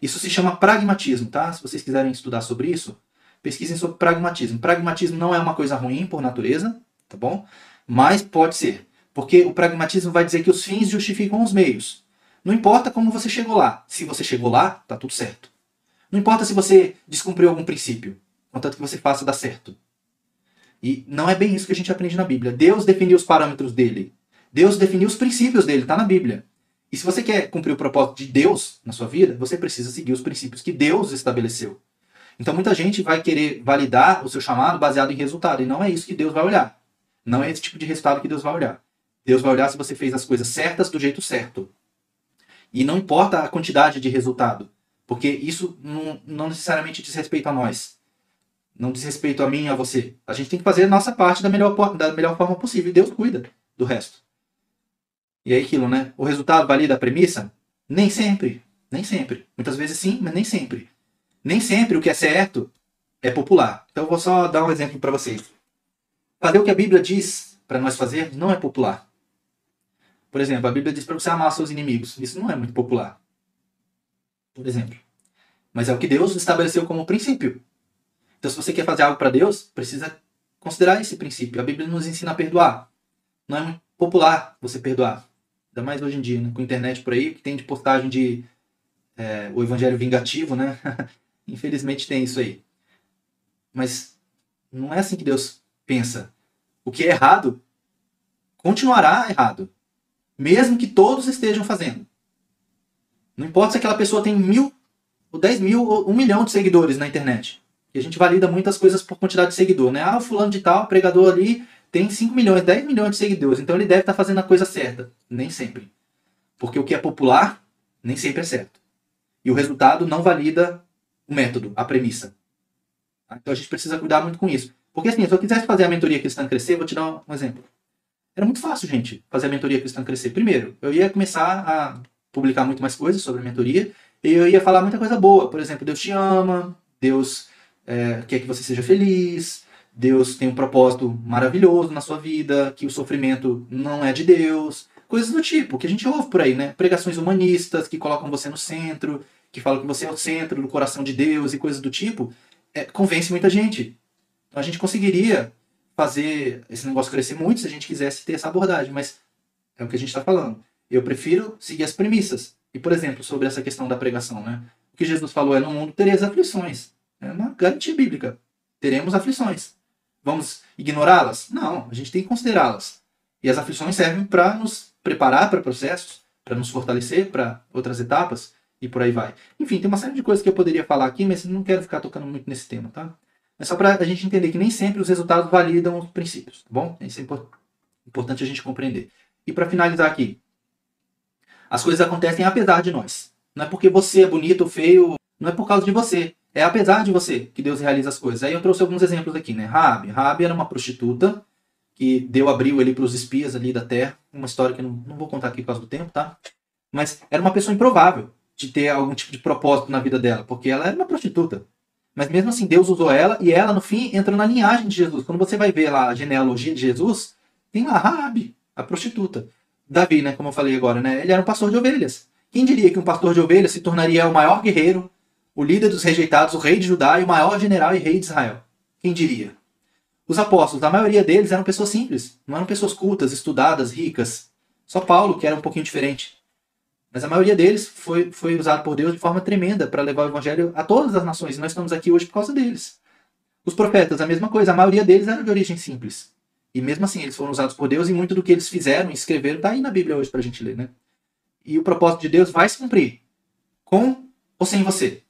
Isso se chama pragmatismo, tá? Se vocês quiserem estudar sobre isso, pesquisem sobre pragmatismo. Pragmatismo não é uma coisa ruim por natureza, tá bom? Mas pode ser. Porque o pragmatismo vai dizer que os fins justificam os meios. Não importa como você chegou lá. Se você chegou lá, tá tudo certo. Não importa se você descumpriu algum princípio, contanto que você faça dar certo. E não é bem isso que a gente aprende na Bíblia. Deus definiu os parâmetros dele. Deus definiu os princípios dele, está na Bíblia. E se você quer cumprir o propósito de Deus na sua vida, você precisa seguir os princípios que Deus estabeleceu. Então muita gente vai querer validar o seu chamado baseado em resultado, e não é isso que Deus vai olhar. Não é esse tipo de resultado que Deus vai olhar. Deus vai olhar se você fez as coisas certas do jeito certo. E não importa a quantidade de resultado, porque isso não, não necessariamente diz respeito a nós. Não diz respeito a mim a você. A gente tem que fazer a nossa parte da melhor, da melhor forma possível e Deus cuida do resto. E aí aquilo, né? O resultado valida a premissa? Nem sempre. Nem sempre. Muitas vezes sim, mas nem sempre. Nem sempre o que é certo é popular. Então eu vou só dar um exemplo para vocês. Fazer o que a Bíblia diz para nós fazer não é popular. Por exemplo, a Bíblia diz para você amar seus inimigos. Isso não é muito popular. Por exemplo. Mas é o que Deus estabeleceu como princípio. Então, se você quer fazer algo para Deus, precisa considerar esse princípio. A Bíblia nos ensina a perdoar. Não é muito popular você perdoar. Ainda mais hoje em dia, né? com a internet por aí, que tem de postagem de é, o evangelho vingativo, né? (laughs) Infelizmente tem isso aí. Mas não é assim que Deus pensa. O que é errado continuará errado mesmo que todos estejam fazendo. Não importa se aquela pessoa tem mil, ou dez mil, ou um milhão de seguidores na internet. E a gente valida muitas coisas por quantidade de seguidor, né? Ah, o fulano de tal, pregador ali, tem 5 milhões, 10 milhões de seguidores, então ele deve estar fazendo a coisa certa. Nem sempre. Porque o que é popular, nem sempre é certo. E o resultado não valida o método, a premissa. Tá? Então a gente precisa cuidar muito com isso. Porque assim, se eu quisesse fazer a mentoria Cristã Crescer, vou te dar um exemplo. Era muito fácil, gente, fazer a mentoria cristã crescer. Primeiro, eu ia começar a publicar muito mais coisas sobre a mentoria e eu ia falar muita coisa boa. Por exemplo, Deus te ama, Deus é, quer que você seja feliz, Deus tem um propósito maravilhoso na sua vida, que o sofrimento não é de Deus. Coisas do tipo, que a gente ouve por aí, né? Pregações humanistas que colocam você no centro, que falam que você é o centro do coração de Deus e coisas do tipo. É, convence muita gente. Então a gente conseguiria fazer esse negócio crescer muito se a gente quisesse ter essa abordagem, mas é o que a gente está falando. Eu prefiro seguir as premissas. E, por exemplo, sobre essa questão da pregação, né? O que Jesus falou é: no mundo tereis aflições. É uma garantia bíblica. Teremos aflições. Vamos ignorá-las? Não, a gente tem que considerá-las. E as aflições servem para nos preparar para processos, para nos fortalecer para outras etapas e por aí vai. Enfim, tem uma série de coisas que eu poderia falar aqui, mas não quero ficar tocando muito nesse tema, tá? É só para a gente entender que nem sempre os resultados validam os princípios, tá bom? Isso é importante a gente compreender. E para finalizar aqui, as coisas acontecem apesar de nós. Não é porque você é bonito ou feio, não é por causa de você. É apesar de você que Deus realiza as coisas. Aí eu trouxe alguns exemplos aqui, né? Rabi. Rabi era uma prostituta que deu abrigo ali para os espias ali da terra. Uma história que não, não vou contar aqui por causa do tempo, tá? Mas era uma pessoa improvável de ter algum tipo de propósito na vida dela, porque ela era uma prostituta. Mas mesmo assim, Deus usou ela e ela, no fim, entrou na linhagem de Jesus. Quando você vai ver lá a genealogia de Jesus, tem lá Raabe, a prostituta. Davi, né, como eu falei agora, né, ele era um pastor de ovelhas. Quem diria que um pastor de ovelhas se tornaria o maior guerreiro, o líder dos rejeitados, o rei de Judá e o maior general e rei de Israel? Quem diria? Os apóstolos, a maioria deles eram pessoas simples, não eram pessoas cultas, estudadas, ricas. Só Paulo, que era um pouquinho diferente. Mas a maioria deles foi, foi usado por Deus de forma tremenda para levar o evangelho a todas as nações. E nós estamos aqui hoje por causa deles. Os profetas, a mesma coisa. A maioria deles era de origem simples. E mesmo assim, eles foram usados por Deus e muito do que eles fizeram e escreveram está aí na Bíblia hoje para a gente ler. Né? E o propósito de Deus vai se cumprir. Com ou sem você.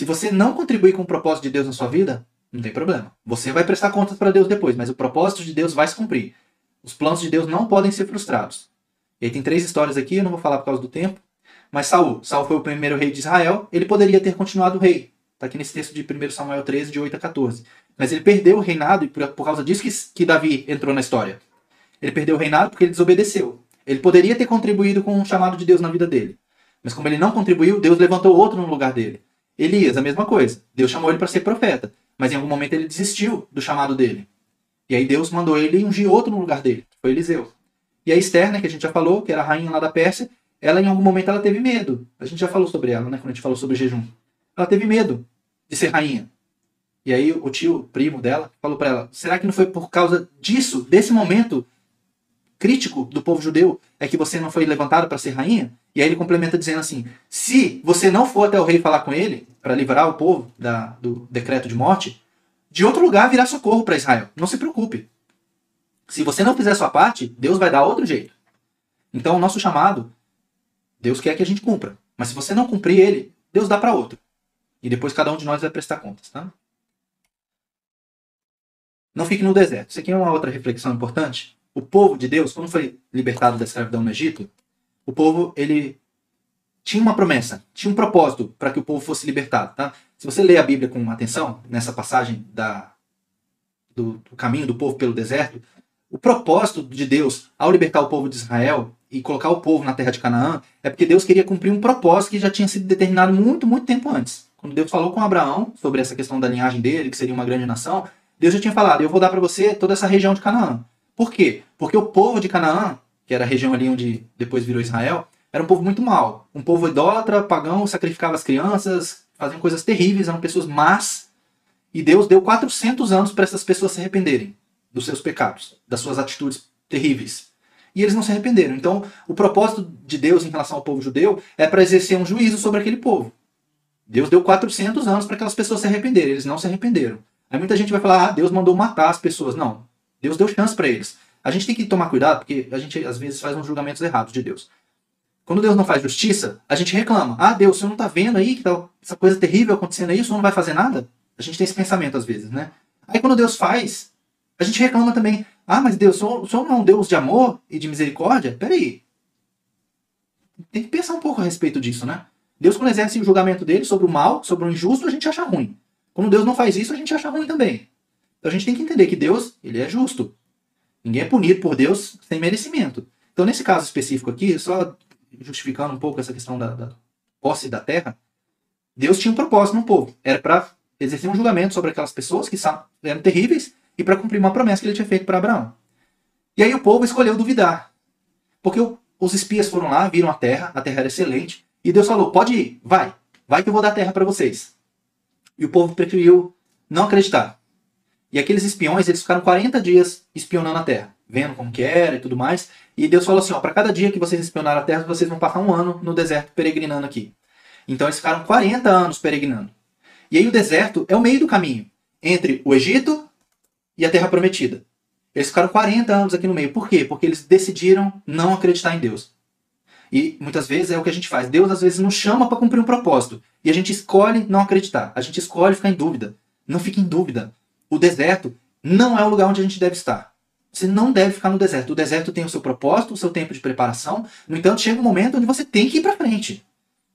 Se você não contribuir com o propósito de Deus na sua vida, não tem problema. Você vai prestar contas para Deus depois, mas o propósito de Deus vai se cumprir. Os planos de Deus não podem ser frustrados. E aí tem três histórias aqui, eu não vou falar por causa do tempo. Mas Saul, Saul foi o primeiro rei de Israel, ele poderia ter continuado rei. Está aqui nesse texto de 1 Samuel 13, de 8 a 14. Mas ele perdeu o reinado e por, causa disso que, que Davi entrou na história. Ele perdeu o reinado porque ele desobedeceu. Ele poderia ter contribuído com o chamado de Deus na vida dele. Mas como ele não contribuiu, Deus levantou outro no lugar dele. Elias, a mesma coisa. Deus chamou ele para ser profeta. Mas em algum momento ele desistiu do chamado dele. E aí Deus mandou ele ungir outro no lugar dele. Foi Eliseu. E a Esther, né, que a gente já falou, que era a rainha lá da Pérsia, ela em algum momento ela teve medo. A gente já falou sobre ela, né? Quando a gente falou sobre jejum. Ela teve medo de ser rainha. E aí o tio, o primo dela, falou para ela: será que não foi por causa disso, desse momento crítico do povo judeu, é que você não foi levantado para ser rainha? E aí ele complementa dizendo assim: se você não for até o rei falar com ele, para livrar o povo da, do decreto de morte, de outro lugar virá socorro para Israel. Não se preocupe. Se você não fizer sua parte, Deus vai dar outro jeito. Então, o nosso chamado Deus quer que a gente cumpra. Mas se você não cumprir ele, Deus dá para outro. E depois cada um de nós vai prestar contas, tá? Não fique no deserto. Isso aqui é uma outra reflexão importante. O povo de Deus, quando foi libertado da escravidão no Egito, o povo ele tinha uma promessa, tinha um propósito para que o povo fosse libertado, tá? Se você ler a Bíblia com atenção nessa passagem da do, do caminho do povo pelo deserto, o propósito de Deus ao libertar o povo de Israel e colocar o povo na terra de Canaã é porque Deus queria cumprir um propósito que já tinha sido determinado muito, muito tempo antes. Quando Deus falou com Abraão sobre essa questão da linhagem dele, que seria uma grande nação, Deus já tinha falado: Eu vou dar para você toda essa região de Canaã. Por quê? Porque o povo de Canaã, que era a região ali onde depois virou Israel, era um povo muito mau. Um povo idólatra, pagão, sacrificava as crianças, faziam coisas terríveis, eram pessoas más. E Deus deu 400 anos para essas pessoas se arrependerem dos seus pecados, das suas atitudes terríveis. E eles não se arrependeram. Então, o propósito de Deus em relação ao povo judeu é para exercer um juízo sobre aquele povo. Deus deu 400 anos para aquelas pessoas se arrependerem. Eles não se arrependeram. Aí muita gente vai falar: ah, Deus mandou matar as pessoas. Não. Deus deu chance para eles. A gente tem que tomar cuidado porque a gente às vezes faz uns julgamentos errados de Deus. Quando Deus não faz justiça, a gente reclama: ah, Deus, senhor não está vendo aí que tá essa coisa terrível acontecendo aí? O senhor não vai fazer nada? A gente tem esse pensamento às vezes, né? Aí quando Deus faz, a gente reclama também. Ah, mas Deus, o senhor não é um Deus de amor e de misericórdia? Peraí. Tem que pensar um pouco a respeito disso, né? Deus, quando exerce o julgamento dele sobre o mal, sobre o injusto, a gente acha ruim. Quando Deus não faz isso, a gente acha ruim também. Então a gente tem que entender que Deus, ele é justo. Ninguém é punido por Deus sem merecimento. Então, nesse caso específico aqui, só justificando um pouco essa questão da, da posse da terra, Deus tinha um propósito no povo. Era para exercer um julgamento sobre aquelas pessoas que eram terríveis e para cumprir uma promessa que ele tinha feito para Abraão. E aí o povo escolheu duvidar. Porque os espias foram lá, viram a terra, a terra era excelente, e Deus falou: pode ir, vai, vai que eu vou dar terra para vocês. E o povo preferiu não acreditar. E aqueles espiões, eles ficaram 40 dias espionando a terra, vendo como que era e tudo mais. E Deus falou assim: ó, para cada dia que vocês espionaram a terra, vocês vão passar um ano no deserto peregrinando aqui. Então eles ficaram 40 anos peregrinando. E aí o deserto é o meio do caminho entre o Egito e a Terra Prometida. Eles ficaram 40 anos aqui no meio. Por quê? Porque eles decidiram não acreditar em Deus. E muitas vezes é o que a gente faz. Deus às vezes nos chama para cumprir um propósito. E a gente escolhe não acreditar. A gente escolhe ficar em dúvida. Não fique em dúvida. O deserto não é o lugar onde a gente deve estar. Você não deve ficar no deserto. O deserto tem o seu propósito, o seu tempo de preparação. No entanto, chega um momento onde você tem que ir para frente.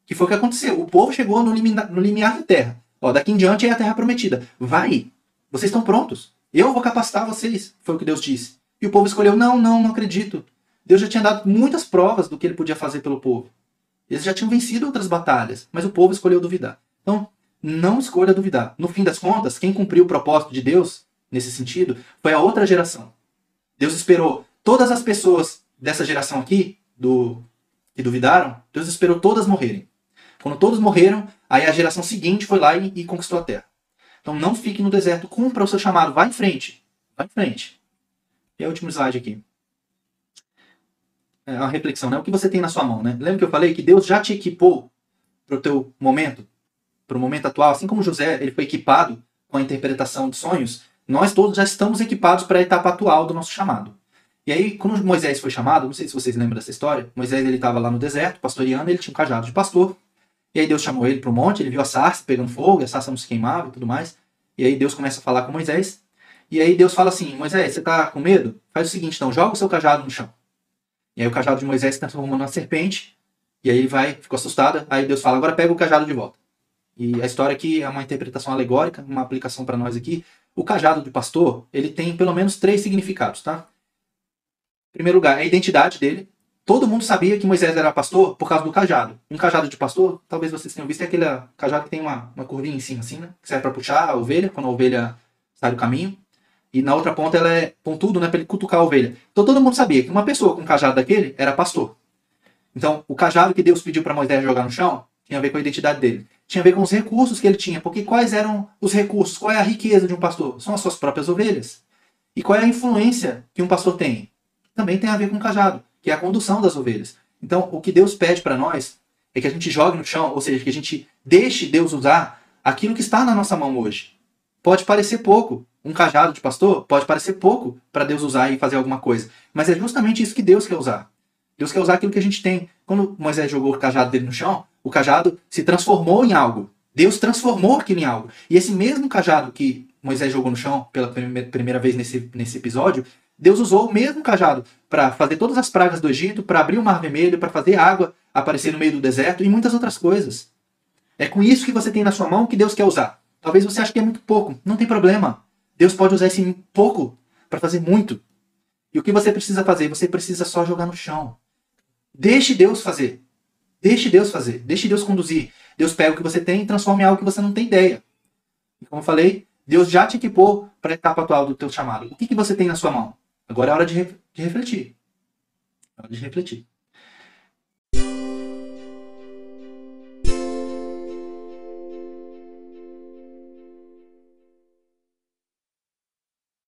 Que foi o que aconteceu. O povo chegou no limiar, no limiar da terra. Ó, daqui em diante é a terra prometida. Vai. Vocês estão prontos. Eu vou capacitar vocês, foi o que Deus disse. E o povo escolheu: não, não, não acredito. Deus já tinha dado muitas provas do que ele podia fazer pelo povo. Eles já tinham vencido outras batalhas, mas o povo escolheu duvidar. Então, não escolha duvidar. No fim das contas, quem cumpriu o propósito de Deus nesse sentido foi a outra geração. Deus esperou todas as pessoas dessa geração aqui, do que duvidaram, Deus esperou todas morrerem. Quando todos morreram, aí a geração seguinte foi lá e, e conquistou a terra. Então não fique no deserto, cumpra o seu chamado, vá em frente. Vá em frente. E é o último slide aqui. É uma reflexão, né? O que você tem na sua mão, né? Lembra que eu falei que Deus já te equipou para o teu momento, para o momento atual, assim como José, ele foi equipado com a interpretação de sonhos, nós todos já estamos equipados para a etapa atual do nosso chamado. E aí, quando Moisés foi chamado, não sei se vocês lembram dessa história, Moisés ele estava lá no deserto, pastoreando, ele tinha um cajado de pastor, e aí Deus chamou ele para o monte, ele viu a sarça pegando fogo, a sarça não se queimava e tudo mais, e aí Deus começa a falar com Moisés, e aí Deus fala assim, Moisés, você está com medo? Faz o seguinte, então, joga o seu cajado no chão. E aí o cajado de Moisés se transforma numa serpente, e aí ele vai, ficou assustado, aí Deus fala, agora pega o cajado de volta. E a história aqui é uma interpretação alegórica, uma aplicação para nós aqui. O cajado de pastor, ele tem pelo menos três significados, tá? Em primeiro lugar, é a identidade dele. Todo mundo sabia que Moisés era pastor por causa do cajado. Um cajado de pastor, talvez vocês tenham visto, é aquele cajado que tem uma, uma curvinha em cima, assim, né? Que serve para puxar a ovelha, quando a ovelha sai do caminho. E na outra ponta ela é pontudo, né? Para ele cutucar a ovelha. Então todo mundo sabia que uma pessoa com um cajado daquele era pastor. Então, o cajado que Deus pediu para Moisés jogar no chão tinha a ver com a identidade dele. Tinha a ver com os recursos que ele tinha. Porque quais eram os recursos? Qual é a riqueza de um pastor? São as suas próprias ovelhas. E qual é a influência que um pastor tem? Também tem a ver com o cajado, que é a condução das ovelhas. Então, o que Deus pede para nós é que a gente jogue no chão, ou seja, que a gente deixe Deus usar aquilo que está na nossa mão hoje. Pode parecer pouco. Um cajado de pastor pode parecer pouco para Deus usar e fazer alguma coisa. Mas é justamente isso que Deus quer usar. Deus quer usar aquilo que a gente tem. Quando Moisés jogou o cajado dele no chão, o cajado se transformou em algo. Deus transformou aquilo em algo. E esse mesmo cajado que Moisés jogou no chão pela primeira vez nesse, nesse episódio, Deus usou o mesmo cajado para fazer todas as pragas do Egito, para abrir o Mar Vermelho, para fazer água aparecer no meio do deserto e muitas outras coisas. É com isso que você tem na sua mão que Deus quer usar. Talvez você ache que é muito pouco. Não tem problema. Deus pode usar esse pouco para fazer muito. E o que você precisa fazer? Você precisa só jogar no chão. Deixe Deus fazer. Deixe Deus fazer. Deixe Deus conduzir. Deus pega o que você tem e transforma em algo que você não tem ideia. E como eu falei, Deus já te equipou para a etapa atual do teu chamado. O que, que você tem na sua mão? Agora é hora de, re de refletir. É hora de refletir.